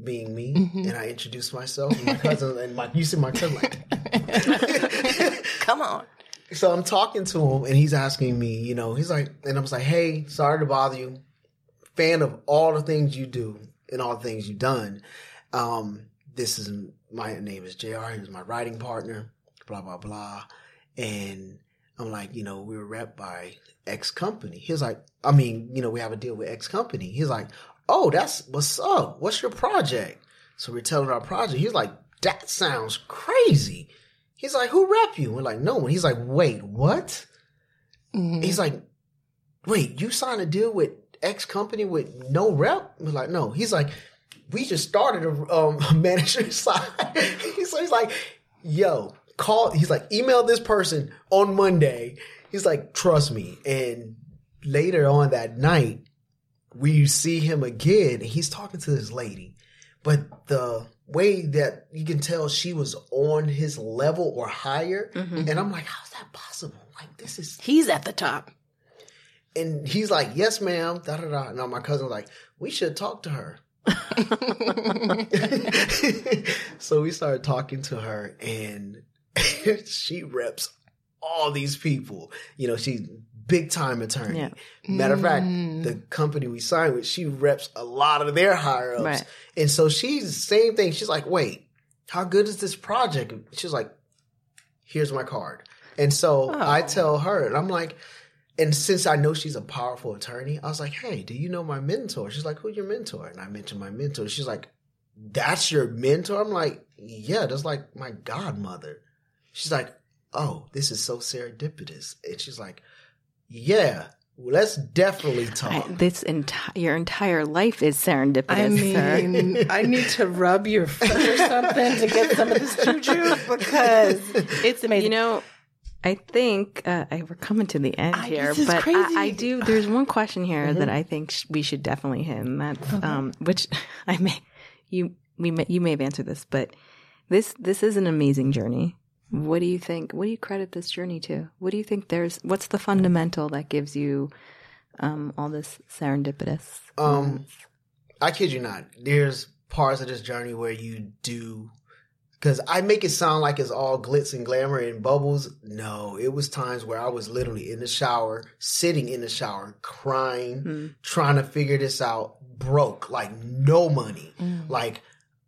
Speaker 3: being me,
Speaker 2: Mm-hmm.
Speaker 3: and I introduced myself. And my cousin and my, you see my cousin like.
Speaker 2: Come on.
Speaker 3: So I'm talking to him and he's asking me, you know, he's like, and I was like, hey, sorry to bother you. Fan of all the things you do and all the things you've done. Um, this is my name is JR. He was my writing partner, blah, blah, blah. And I'm like, you know, we were rep by X company. He's like, I mean, you know, we have a deal with X company. He's like, oh, that's what's up. What's your project? So we're telling our project. He's like, that sounds crazy. He's like, who rep you? We're like, no one. He's like, wait, what?
Speaker 2: Mhm.
Speaker 3: He's like, wait, you signed a deal with X company with no rep? We're like, no. He's like, we just started a, um, manager side. so he's like, yo, call. He's like, email this person on Monday. He's like, trust me. And later on that night, we see him again. He's talking to this lady, but the way that you can tell she was on his level or higher, and I'm like, how's that possible? Like this is
Speaker 2: He's at the top.
Speaker 3: and he's like, "Yes, ma'am." Da da da. Now my cousin's like, "We should talk to her." So we started talking to her, and she reps all these people. You know, she's big time attorney.
Speaker 1: Yeah.
Speaker 3: Matter of fact,
Speaker 2: Mm.
Speaker 3: the company we signed with, she reps a lot of their higher ups.
Speaker 1: Right.
Speaker 3: And so she's the same thing. She's like, "Wait, how good is this project?" She's like, "Here's my card." And so I
Speaker 2: Oh.
Speaker 3: tell her, and I'm like, and since I know she's a powerful attorney, I was like, hey, do you know my mentor? She's like, who's your mentor? And I mentioned my mentor. She's like, that's your mentor? I'm like, yeah, that's like my godmother. She's like, oh, this is so serendipitous. And she's like, yeah, well, let's definitely
Speaker 1: I,
Speaker 3: talk.
Speaker 1: this entire your entire life is serendipitous.
Speaker 2: I
Speaker 1: sir.
Speaker 2: mean, I need to rub your foot or something to get some of this juju because it's amazing.
Speaker 1: You know, I think uh, we're coming to the end
Speaker 2: I-
Speaker 1: here,
Speaker 2: this is
Speaker 1: but
Speaker 2: crazy. Mm-hmm.
Speaker 1: I, I do. There's one question here that I think sh- we should definitely hit, and that's
Speaker 2: Uh-huh.
Speaker 1: um, which I may you we may, you may have answered this, but this this is an amazing journey. What do you think? What do you credit this journey to? What do you think? There's what's the fundamental that gives you um, all this serendipitous?
Speaker 3: Um, I kid you not. There's parts of this journey where you do, because I make it sound like it's all glitz and glamour and bubbles. No, it was times where I was literally in the shower, sitting in the shower, crying,
Speaker 1: Hmm.
Speaker 3: trying to figure this out, broke, like no money.
Speaker 2: Mm.
Speaker 3: Like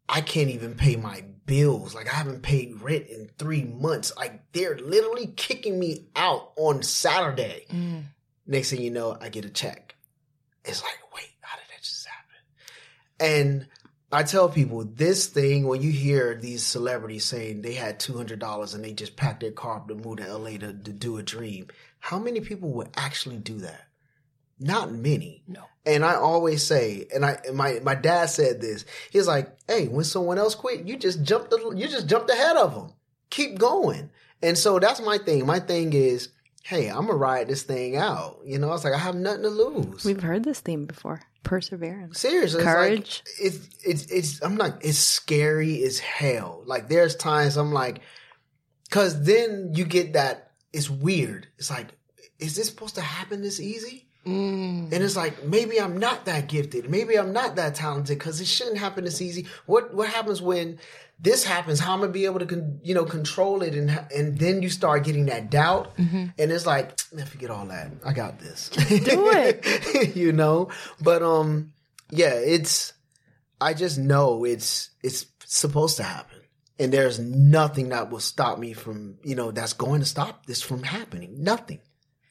Speaker 3: I can't even pay my bills. Like I haven't paid rent in three months. Like they're literally kicking me out on Saturday.
Speaker 2: Mm.
Speaker 3: Next thing you know, I get a check. It's like, wait, how did that just happen? And I tell people this thing when you hear these celebrities saying they had two hundred dollars and they just packed their car up to move to LA to, to do a dream. How many people would actually do that? Not many.
Speaker 2: No.
Speaker 3: And I always say, and I and my my dad said this. He's like, "Hey, when someone else quit, you just jumped. The, you just jumped ahead of them. Keep going." And so that's my thing. My thing is, hey, I'm gonna ride this thing out. You know, it's like I have nothing to lose.
Speaker 1: We've heard this theme before. Perseverance.
Speaker 3: Seriously,
Speaker 1: Courage.
Speaker 3: It's, like, it's it's it's. I'm like it's scary as hell. Like there's times I'm like, because then you get that. It's weird. It's like, is this supposed to happen this easy?
Speaker 2: Mm.
Speaker 3: And it's like maybe I'm not that gifted. Maybe I'm not that talented because it shouldn't happen this easy. What what happens when this happens? How am I gonna be able to con, you know control it? And and then you start getting that doubt, and it's like man, forget all that. I got this.
Speaker 2: do
Speaker 3: it. you know. But um, yeah, it's. I just know it's it's supposed to happen, and there's nothing that will stop me from you know that's going to stop this from happening. Nothing.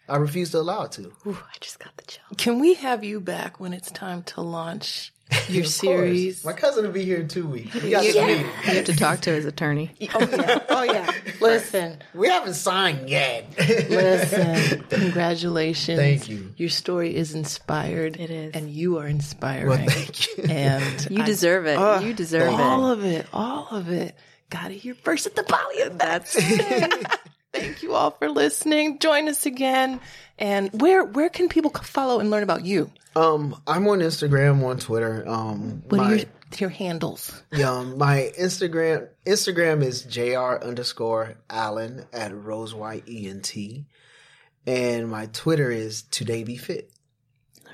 Speaker 3: I refuse to allow it to.
Speaker 1: Ooh, I just got the chill.
Speaker 2: Can we have you back when it's time to launch your
Speaker 3: Of course.
Speaker 2: series?
Speaker 3: My cousin will be here in two weeks. We got
Speaker 2: Yeah.
Speaker 3: this meeting.
Speaker 1: You have to talk to his attorney.
Speaker 2: Oh yeah. Oh yeah. Listen.
Speaker 3: We haven't signed yet.
Speaker 2: Listen. Congratulations.
Speaker 3: Thank you.
Speaker 2: Your story is inspired.
Speaker 1: It is.
Speaker 2: And you are inspiring.
Speaker 3: Well, thank you.
Speaker 2: And
Speaker 1: You
Speaker 2: I-
Speaker 1: deserve it.
Speaker 2: Ugh,
Speaker 1: you deserve
Speaker 2: all
Speaker 1: it.
Speaker 2: of it. All of it. Got it here first at the Bali.
Speaker 1: That's
Speaker 2: Thank you all for listening. Join us again. And where where can people follow and learn about you?
Speaker 3: Um, I'm on Instagram, on Twitter. Um,
Speaker 2: What
Speaker 3: my
Speaker 2: are your your handles.
Speaker 3: Um, my Instagram Instagram is jr underscore Allen at Rose White ENT, and my Twitter is 2DayBeFit.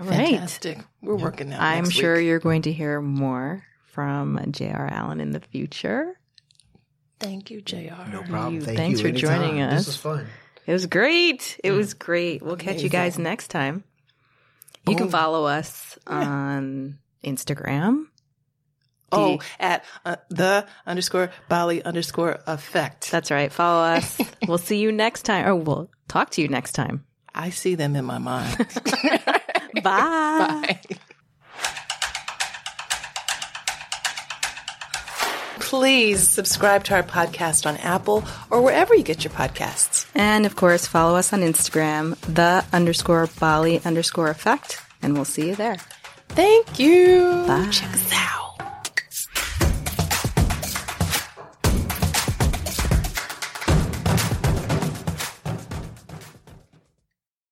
Speaker 1: All right.
Speaker 2: Fantastic. We're working now.
Speaker 1: I'm
Speaker 2: next
Speaker 1: sure
Speaker 2: week.
Speaker 1: you're going to hear more from Jr. Allen in the future.
Speaker 2: Thank you, Jr.
Speaker 3: No problem.
Speaker 1: you.
Speaker 3: Thank
Speaker 1: Thanks
Speaker 3: you.
Speaker 1: for joining us.
Speaker 3: This was fun.
Speaker 1: It was great. It was great. We'll catch you guys next time. You can follow us on Instagram.
Speaker 2: Oh, at uh, the underscore Bali underscore effect.
Speaker 1: That's right. Follow us. we'll see you next time. Or we'll talk to you next time.
Speaker 2: I see them in my mind.
Speaker 1: Bye.
Speaker 2: Bye. Please subscribe to our podcast on Apple or wherever you get your podcasts.
Speaker 1: And of course, follow us on Instagram, the underscore Bali underscore effect. And we'll see you there.
Speaker 2: Thank you.
Speaker 1: Bye.
Speaker 2: Check us out.